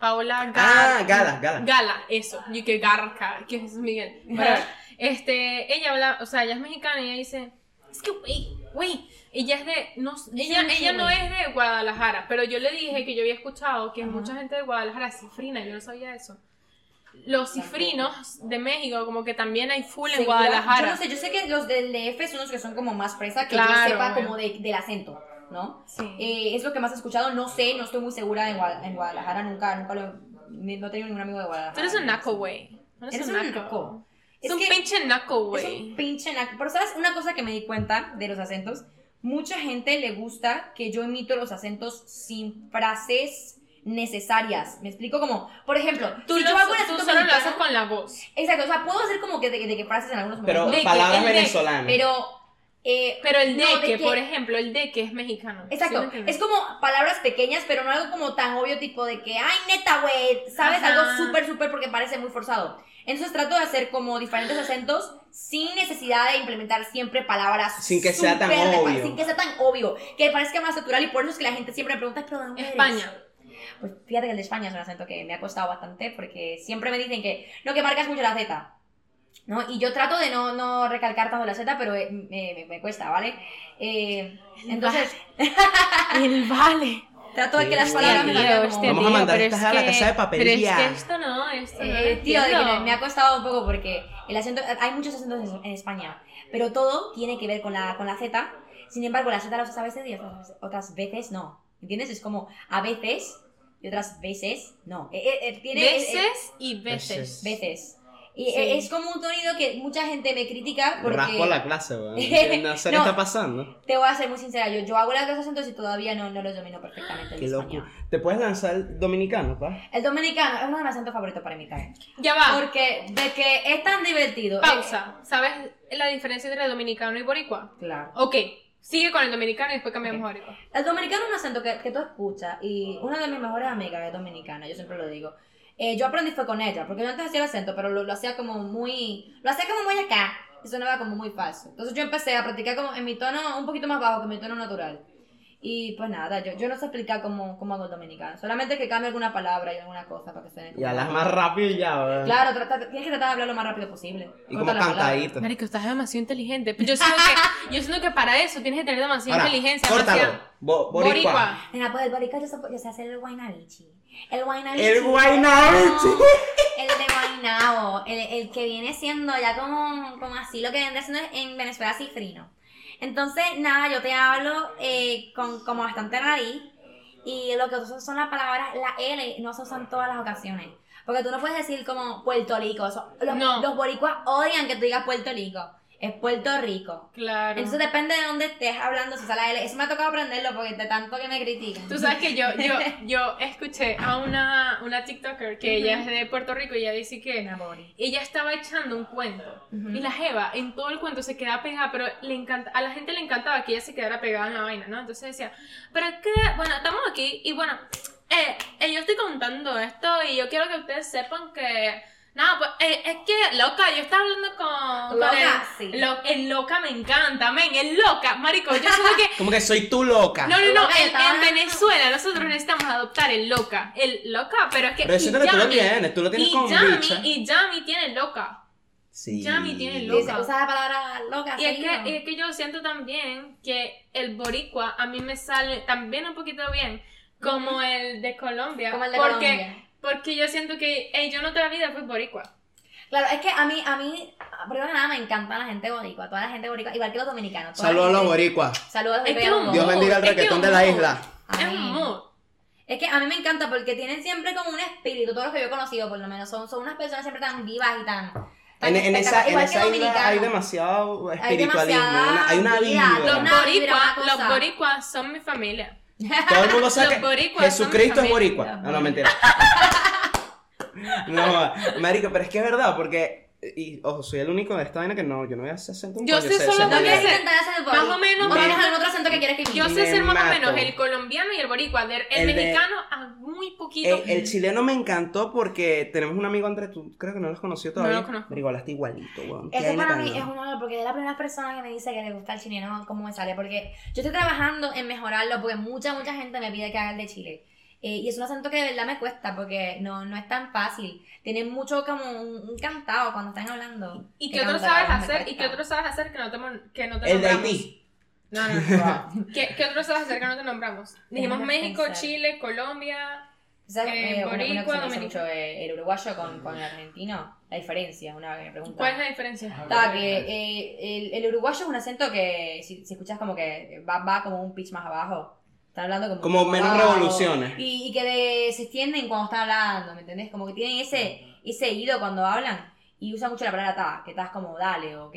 Paola Gar Ah, Gala, Gala. Gala, eso. Yo que Garca, que es Miguel. Pero, este, ella habla, o sea, ella es mexicana y ella dice, es que, güey, güey, ella es de, no, ella, mucho, ella no es de Guadalajara, pero yo le dije que yo había escuchado que Ajá. mucha gente de Guadalajara es cifrina, yo no sabía eso. Los cifrinos de México, como que también hay full en Guadalajara. Yo no sé, yo sé que los del DF son los que son como más fresa, que Claro, yo sepa como de- del acento, ¿no? Sí. Eh, es lo que más he escuchado, no sé, no estoy muy segura en, Gua- en Guadalajara, nunca, nunca lo no he tenido ningún amigo de Guadalajara. Tú eres un naco, güey. No Eres un naco. Es, Es un pinche naco, Es güey. un pinche naco. Pero sabes, una cosa que me di cuenta de los acentos, mucha gente le gusta que yo imito los acentos sin frases necesarias. Me explico como, por ejemplo, Tú, si lo- yo hago el acento solo lo hacer con la voz. Exacto, o sea, puedo hacer como que de, de que frases en algunos Pero momentos. De que- palabras el de- venezolanas. Pero, eh, Pero el de no, que, por ejemplo, el de que es mexicano. ¿Sí me Exacto, entiendes? es como palabras pequeñas, pero no algo como tan obvio, tipo de que, ay, neta, güey, ¿sabes? Ajá. Algo súper, súper porque parece muy forzado. Entonces trato de hacer como diferentes acentos sin necesidad de implementar siempre palabras Sin que sea tan de- obvio. Sin que sea tan obvio, que parezca más natural y por eso es que la gente siempre me pregunta, ¿pero de dónde eres?". España. Pues fíjate que el de España es un acento que me ha costado bastante porque siempre me dicen que no, que marcas mucho la Z. ¿No? Y yo trato de no, no recalcar tanto la Z, pero eh, me, me- me cuesta, ¿vale? Eh, entonces, (laughs) El vale. Trato de que las palabras me salgan como... Vamos a mandar estas es a la casa de papel Pero es que esto no, esto no. Eh, tío, me, ha costado un poco porque el acento, hay muchos acentos en, España, pero todo tiene que ver con la, con la Z. Sin embargo, la Z la usas a veces y otras, veces- otras veces no. ¿Entiendes? Es como a veces y otras veces no. Eh, eh, eh, tiene, eh, eh, Veces y veces. veces. Y Sí. eh, es como un sonido que mucha gente me critica porque... Raspo la clase, weón. (laughs) No sé qué No. está pasando. Te voy a ser muy sincera, yo, yo hago las dos acentos y todavía no, no los domino perfectamente. el Qué español. loco. ¿Te puedes lanzar el dominicano, pa? El dominicano es uno de mis acentos favoritos para imitar. Ya va. Porque de que es tan divertido. eh, Pausa. ¿Sabes la diferencia entre dominicano y boricua? claro. Ok. Sigue con el dominicano y después cambiamos Ok. a boricua. El dominicano es un acento que, que tú escuchas y una de mis mejores amigas es dominicana, yo siempre lo digo. Eh, yo aprendí fue con ella, porque yo antes hacía el acento, pero lo, lo hacía como muy... Lo hacía como muy acá, y sonaba como muy falso. Entonces yo empecé a practicar como en mi tono un poquito más bajo que mi tono natural. Y pues nada, yo, yo no sé explicar cómo, cómo hago el dominicano. Solamente que cambie alguna palabra y alguna cosa para que suene. Y hablas más rápido y ya, ¿verdad? Claro, trata- tienes que tratar de hablar lo más rápido posible. Y como cantadito. Marico, estás demasiado inteligente. Yo siento que, yo siento que para eso tienes que tener demasiada Ahora, inteligencia. córtalo. demasiada- Bo- boricua. Boricua. Mira, pues el boricua yo sé, yo sé hacer el guaynabichi. El guaynabichi. El guaynabichi. El de guaynabo. El, el que viene siendo ya como, como así, lo que viene siendo en Venezuela cifrino. Entonces, nada, yo te hablo eh, con como bastante nariz. Y lo que usas son las palabras, la L no se usan en todas las ocasiones. Porque tú no puedes decir como Puerto Rico. eso- los, No. los boricuas odian que tú digas Puerto Rico. Es Puerto Rico. Claro. Entonces depende de dónde estés hablando, la L. Eso me ha tocado aprenderlo porque de tanto que me critican. Tú sabes que yo, yo, (laughs) yo escuché a una, una TikToker que ella es de Puerto Rico y ella dice que Una bori. ella estaba echando un cuento y la Jeva en todo el cuento se quedaba pegada, pero le encanta, a la gente le encantaba que ella se quedara pegada en la vaina, ¿no? Entonces decía, pero es que, bueno, estamos aquí y bueno, eh, eh, yo estoy contando esto y yo quiero que ustedes sepan que, nada, pues eh, es que, loca, yo estaba hablando con, con Loca, el, sí. lo- el loca me encanta, men, el loca, marico, yo siento que (laughs) Como que soy tú loca. no, no, no, Loca, en, Venezuela nosotros necesitamos adoptar el loca. El loca, pero es que. Pero que tú lo tienes, tú lo tienes y con Yami, bicha. Y Yami tiene loca. Sí. Yami tiene Y loca. usa la palabra loca. Y es, que, y es que yo siento también que el boricua a mí me sale también un poquito bien como el de Colombia. Como el de porque, Colombia. Porque yo siento que ey, yo no toda la vida fui boricua. Claro, es que a mí, a mí, primero que nada, me encanta la gente boricua, toda la gente boricua, igual que los dominicanos. Saludos a los boricuas. Saludos Es que a los un Dios bendiga el reggaetón de la isla. Es un Amén. mood. Es que a mí me encanta porque tienen siempre como un espíritu, todos los que yo he conocido por lo menos, son, son unas personas siempre tan vivas y tan... tan En, en esa, en esa isla hay demasiado Hay espiritualismo. una- hay una vida. Los boricuas, los boricuas son mi familia. Todo el mundo (laughs) sabe que Jesucristo es boricua. No, no, mentira. (laughs) (laughs) No, marico, pero es que es verdad, porque... Y, ojo, soy el único de esta vaina que no, yo no voy a hacer acento. Yo sé solo No voy a intentar hacer el más o menos, O tienes algún otro acento que quieres que Yo imite? sé ser más o menos el colombiano y el boricua. El, el El de- mexicano, a muy poquito. El, el chileno me encantó porque tenemos un amigo Andrés, tú creo que no los conoció todavía. lo conozco. Pero igual está igualito, weón. Vaina para tan- mí es un honor porque es la primera persona que me dice que le gusta el chileno, cómo me sale. Porque yo estoy trabajando en mejorarlo porque mucha, mucha gente me pide que haga el de Chile. Eh, y es un acento que de verdad me cuesta porque no, no es tan fácil. Tiene mucho como un, un cantado cuando están hablando. ¿Y Que qué otro sabes hacer? ¿Y qué otro sabes hacer que no te, que no te El de nombramos? Haití. No, no, no. (laughs) ¿Qué, ¿Qué otro sabes hacer que no te nombramos? (laughs) Dijimos México, pensar. Chile, Colombia. ¿Sabes? Eh, una- una boricua, mucho eh, el uruguayo con, con el argentino. La diferencia, una que me pregunta. ¿Cuál es la diferencia? Estaba que eh, el, el uruguayo es un acento que si, si escuchas como que va, va como un pitch más abajo. Están hablando como, Como menos revoluciones. Y, y que de- se extienden cuando están hablando, ¿me entendés? Como que tienen ese, ese ido cuando hablan y usan mucho la palabra ta, que ta es como dale, ok.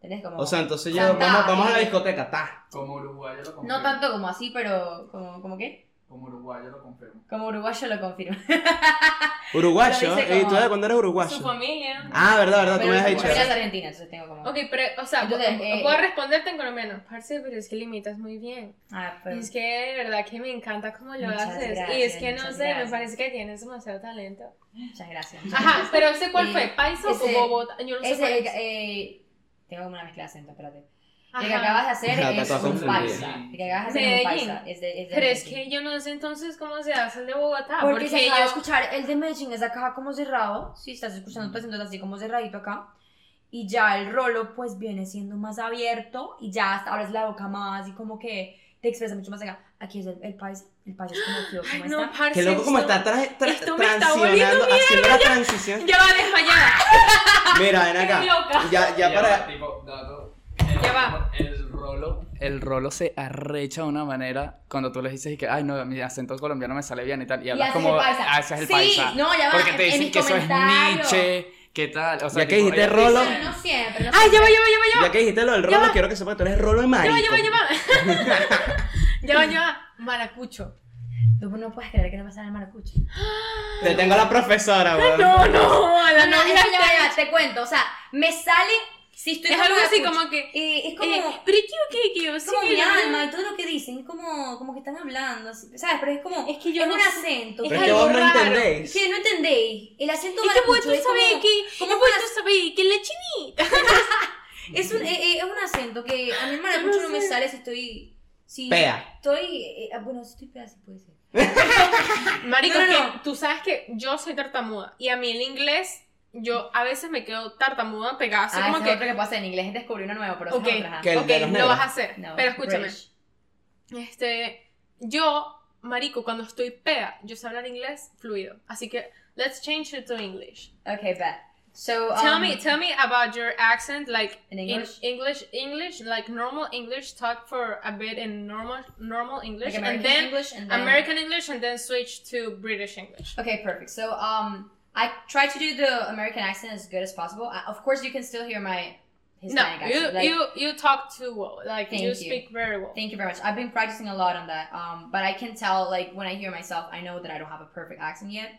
¿Entendés? Como, O sea, entonces ya vamos, vamos a la discoteca, ta. Como uruguayo. No tanto como así, pero como, como qué? Como uruguayo lo confirmo. Como uruguayo lo confirmo. (laughs) Uruguayo. ¿Y tú de cuándo eres Su uruguayo? familia. Ah, verdad, verdad, tú pero me has dicho familia es argentina, entonces tengo como... Ok, pero, o sea, Entonces, eh, puedo responderte en colombiano. Parce, pero es que limitas muy bien. Ah, pero- Y es que de verdad que me encanta cómo lo Muchas haces. y gracias, es que no muchas sé, me gracias. parece que tienes demasiado talento. Muchas gracias. Ajá, pero ese cuál Eh, fue, ¿Paisa o Bogotá? Yo no sé cuál es. eh, tengo como una mezcla de acento, espérate. Ajá. El que acabas de hacer Ajá, es está un paisa. El que acabas de hacer es un Medellín. paisa. Es de, es de Pero es Medellín. que yo no sé entonces cómo se hace el de Bogotá. Porque, Porque, se acaba de yo. escuchar, el de Medellín es acá como cerrado. Sí, estás escuchando tu acento así como cerradito acá. Y ya el rolo pues viene siendo más abierto y ya hasta abres la boca más y como que te expresa mucho más acá. Aquí es el, el paisa. El paisa es como tío, Ay, ¿cómo no, está? parce. Qué loco como está tra- tra- esto me está transicionando, haciendo la transición. Ya va desmayada. Mira, ven acá. Qué loca. Ya, ya para. Tipo, dato. Ya va. El rolo. El rolo se arrecha de una manera cuando tú le dices y que, ay, no, mi acento colombiano me sale bien y tal. Y hablas haces como, ah, ese es el Sí, paisa. no, ya va, Porque te en- en dicen que eso es. Nietzsche, ¿qué tal? O sea, Ya que tipo, dijiste rolo. no siempre. No Ay, ya va, siempre. ya va, ya va, ya va. Ya que dijiste lo del Ya rolo, quiero que sepas que tú eres rolo de Ya va, marico. ya va, ya (laughs) va. Ya va, ya va. Maracucho. Tú no puedes creer que no me sale el maracucho. Te tengo a la profesora, weón. No, no, a la No, no, novia. ya va, ya va, te cuento. O sea, me sale. Si estoy Es algo así como que. Y es como. Eh, pero ¿qué, qué, qué? O es como mi yo- alma y todo lo que dicen, es como, como que están hablando, así, ¿sabes? Pero es como, Es que yo es no un sé- acento. es Pero es que- vos no raro. entendéis. que no entendéis. El acento Es que maracucho tú que. pues una- tú sabes que la chinita. (laughs) es un, es, es un acento que a mí el maracucho no, me sé. sale si estoy, Sí, Pea. Estoy. eh, ah, bueno, si estoy pea, sí puede ser. (laughs) Marico, No, no, que no. tú sabes que yo soy tartamuda y a mí el inglés, yo a veces me quedo tartamuda pegada, así ah, como ese que, es otro que puedo hacer en inglés es descubrir uno nuevo, pero eso ok, es otra. Que ok, lo vas a hacer, No, pero escúchame, British. este, yo, marico, cuando estoy pea, yo sé hablar inglés fluido, así que let's change it to English. Okay, bet. So, Tell um, me, tell me about your accent, like In English? English, English, like normal English. Talk for a bit in normal, normal English, like and then English and then American English, and then switch to British English. Okay, perfect. So, um, I try to do the American accent as good as possible. I, of course, you can still hear my No, Hispanic you accent. Like, you you talk too well. Like you you. speak very well. Thank you very much. I've been practicing a lot on that. Um, but I can tell, like, when I hear myself, I know that I don't have a perfect accent yet.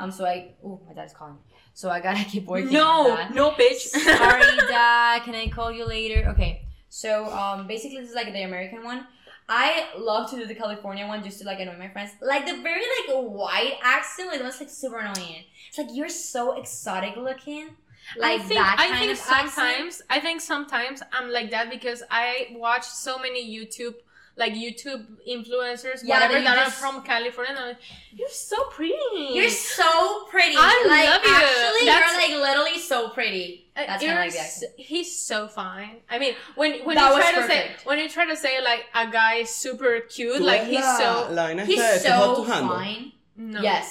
Um, so I, oh, my dad's calling. So I gotta (laughs) keep working. no, on that. no, bitch. (laughs) Sorry, dad. Can I call you later? Okay. So, um, basically, this is like the American one. I love to do the California one just to like annoy my friends. Like the very like white accent, like that's like super annoying. It's like you're so exotic looking. Like I think that I kind think of accent. sometimes I think sometimes I'm like that because I watch so many YouTube like YouTube influencers, Yeah, whatever that just- are from California. Like, you're so pretty. You're so pretty. I like love you. actually, That's- you're like literally so pretty. Uh, That's kind of like the accent. he's so fine. I mean, when when That you was try to say perfect. when you try to say like a guy is super cute, Tú like he's so la vaina He's esta de Too Hot so to Handle. fine. no. Yes.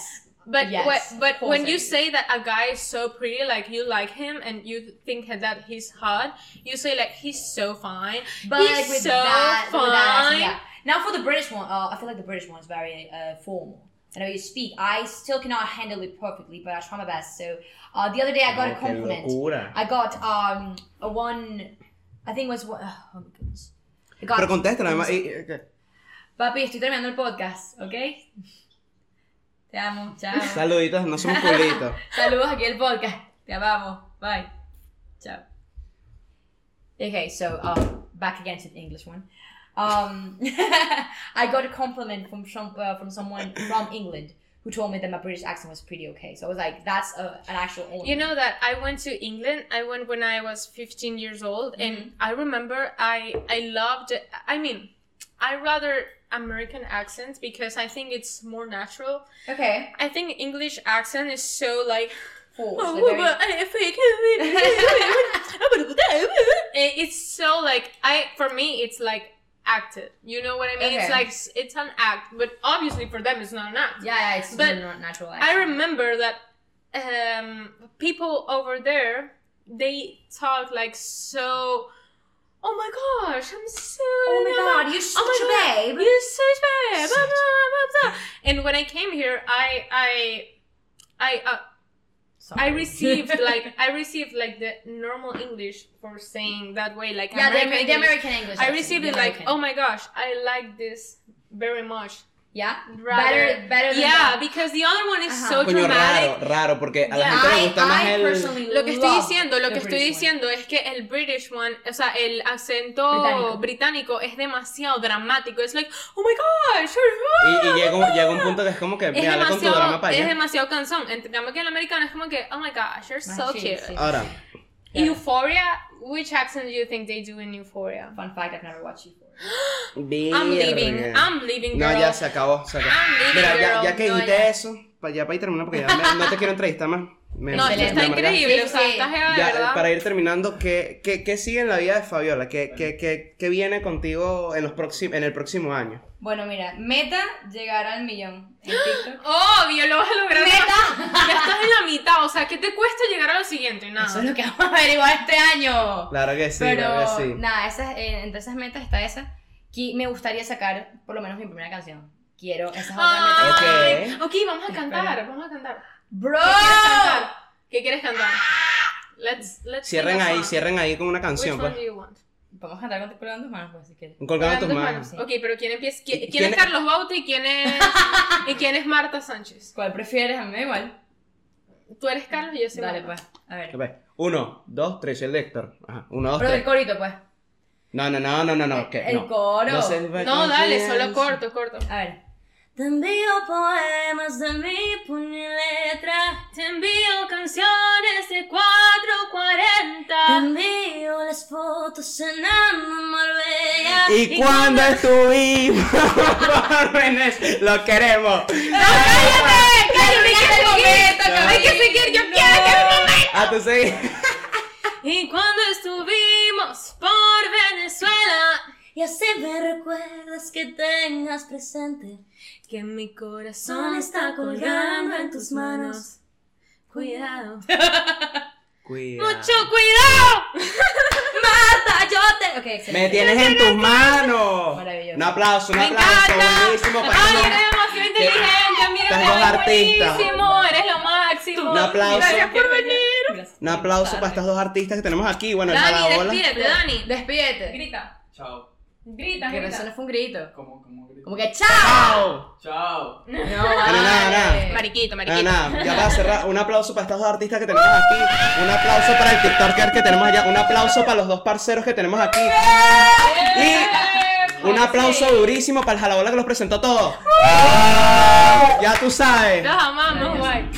But Yes, what, but of when you do. say that a guy is so pretty, like you like him and you think that he's hot, you say like he's so fine. But He's like with so that, with that accent, fine. yeah. Now for the British one, uh, I feel like the British one is very uh, formal. And how you speak, I still cannot handle it perfectly, but I try my best. So uh, the other day I got a Oh, qué compliment. I got um a one, I think it was one, oh my goodness. I got, Pero contéstala, además. y- y- Papi, estoy terminando el podcast, ¿ok? Te amo, chao. Saluditos, no somos (laughs) culitos. Saludos aquí el podcast. Te amamos. Bye. Ciao. Okay, so um, back again to the English one. Um, (laughs) I got a compliment from some, uh, from someone from England who told me that my British accent was pretty okay. So I was like, that's a, an actual. You know that I went to England. I went when I was 15 years old, and I remember I I loved. I mean, I rather American accent because I think it's more natural. Okay. I think English accent is so like. Forced, Oh, very- but I fake it. (laughs) (laughs) It's so like I for me it's like acted. You know what I mean? It's like it's an act, but obviously for them it's not an act. Yeah, yeah, it's But not natural. Act. I remember that um, people over there they talk like so. Oh my gosh, I'm so. Oh my god, you're such Oh a God, babe. You're such a babe. Blah, blah, blah, blah. And when I came here, I I I uh, Sorry. I received (laughs) like I received like the normal English for saying that way, like yeah, the, American Amer- the English. American English. I received it like, oh my gosh, I like this very much. Yeah, Rather, better, better than yeah, that. because the other one is Ajá. so Coño, dramatic. raro, raro, porque a la Yeah. gente le I, gusta más I el. personally Lo que estoy diciendo, lo que estoy British one. diciendo es que el British one, o sea, el acento Británico. británico, es demasiado dramático. Es like, oh my gosh, Y, y llega, un, llega un punto que es como que es me con tu demasiado, drama para es allá. demasiado cansón. En cambio que el americano es como que, oh my gosh, you're so Ah, sí, cute. sí. Ahora, Yeah. Euphoria, which accent do you think they do in Euphoria? Fun fact, I've never watched Euphoria. I'm leaving, verga. I'm leaving, No, ya se acabó, se acabó. I'm leaving, Mira, ya, ya que dijiste eso, para ya para ir terminando, porque ya me- no te quiero entrevistar más. Me- No, me- está me increíble, o sea, sí. de Ya, para ir terminando, ¿qué, qué, qué sigue en la vida de Fabiola? ¿Qué, qué, qué, qué viene contigo en, los próxim- en el próximo año? Bueno, mira, meta llegar al millón en TikTok. (gasps) Obvio, lo vas a lograr. ¡Meta! Ya estás en la mitad, o sea, ¿qué te cuesta llegar a lo siguiente? Nada. Eso es lo que vamos a averiguar este año. Claro que sí, Pero claro que sí. nada, esas, eh, entre esas metas está esa. Que me gustaría sacar por lo menos mi primera canción. Quiero, esa es otra meta. Ay, Ok. ok, vamos a cantar, Espera. vamos a cantar. Bro. ¿Qué quieres cantar? ¿Qué quieres cantar? Let's, let's Cierren ahí, cierren ahí con una Which canción, one pues. do you want? Vamos a cantar con colgando tus manos, pues, si quieres. Colgando tus manos. Sí. Ok, pero ¿quién empieza? ¿Quién, ¿Quién quién es es? Carlos Baute y quién es, (laughs) y quién es Marta Sánchez? ¿Cuál prefieres? A mí me da igual. Tú eres Carlos y yo soy Dale, Marta. pues. A ver. Uno, dos, tres, el Héctor. Ajá, uno, dos, Pero tres. corito, pues. No, no, no, no, no, no. que El no. coro. No, No, dale, solo corto, corto. A ver. Te envío poemas de mi puño y letra. Te envío canciones de 440. Te envío las fotos en Marbella. Y cuando estuvimos por Venezuela, lo queremos. ¡Cállate! ¡Cállate! Hay que seguir, yo quiero que mi momento. A tu seguir. Y cuando estuvimos por Venezuela, Y así me recuerdas que tengas presente que mi corazón está colgando en tus manos. Cuidado. (laughs) Cuidado. Mucho cuidado. (laughs) Marta, yo te. Ok, excelente. Me tienes en tus manos. Maravilloso. Un aplauso, un Me aplauso. encanta. Buenísimo. para Ay, eres demasiado inteligente. Mira, eres dos artistas. buenísimo. Eres lo máximo. Un aplauso. Gracias por venir. Gracias. Un aplauso para estas dos artistas que tenemos aquí. Bueno, el Dani, jalabola. despídete, Dani. Despídete. Grita. Chao. Grita, Que eso grita. no fue un grito. ¿Cómo, cómo grito? Como que chao. ¡Chao! No, nada, nada. vale. Mariquito, Nada, mariquito. nada, ya para cerrar, un aplauso para estas dos artistas que tenemos aquí, un aplauso para el TikToker que tenemos allá, un aplauso para los dos parceros que tenemos aquí y un aplauso durísimo para el jalabola que los presentó todos. Ya tú sabes. Los amamos, guay.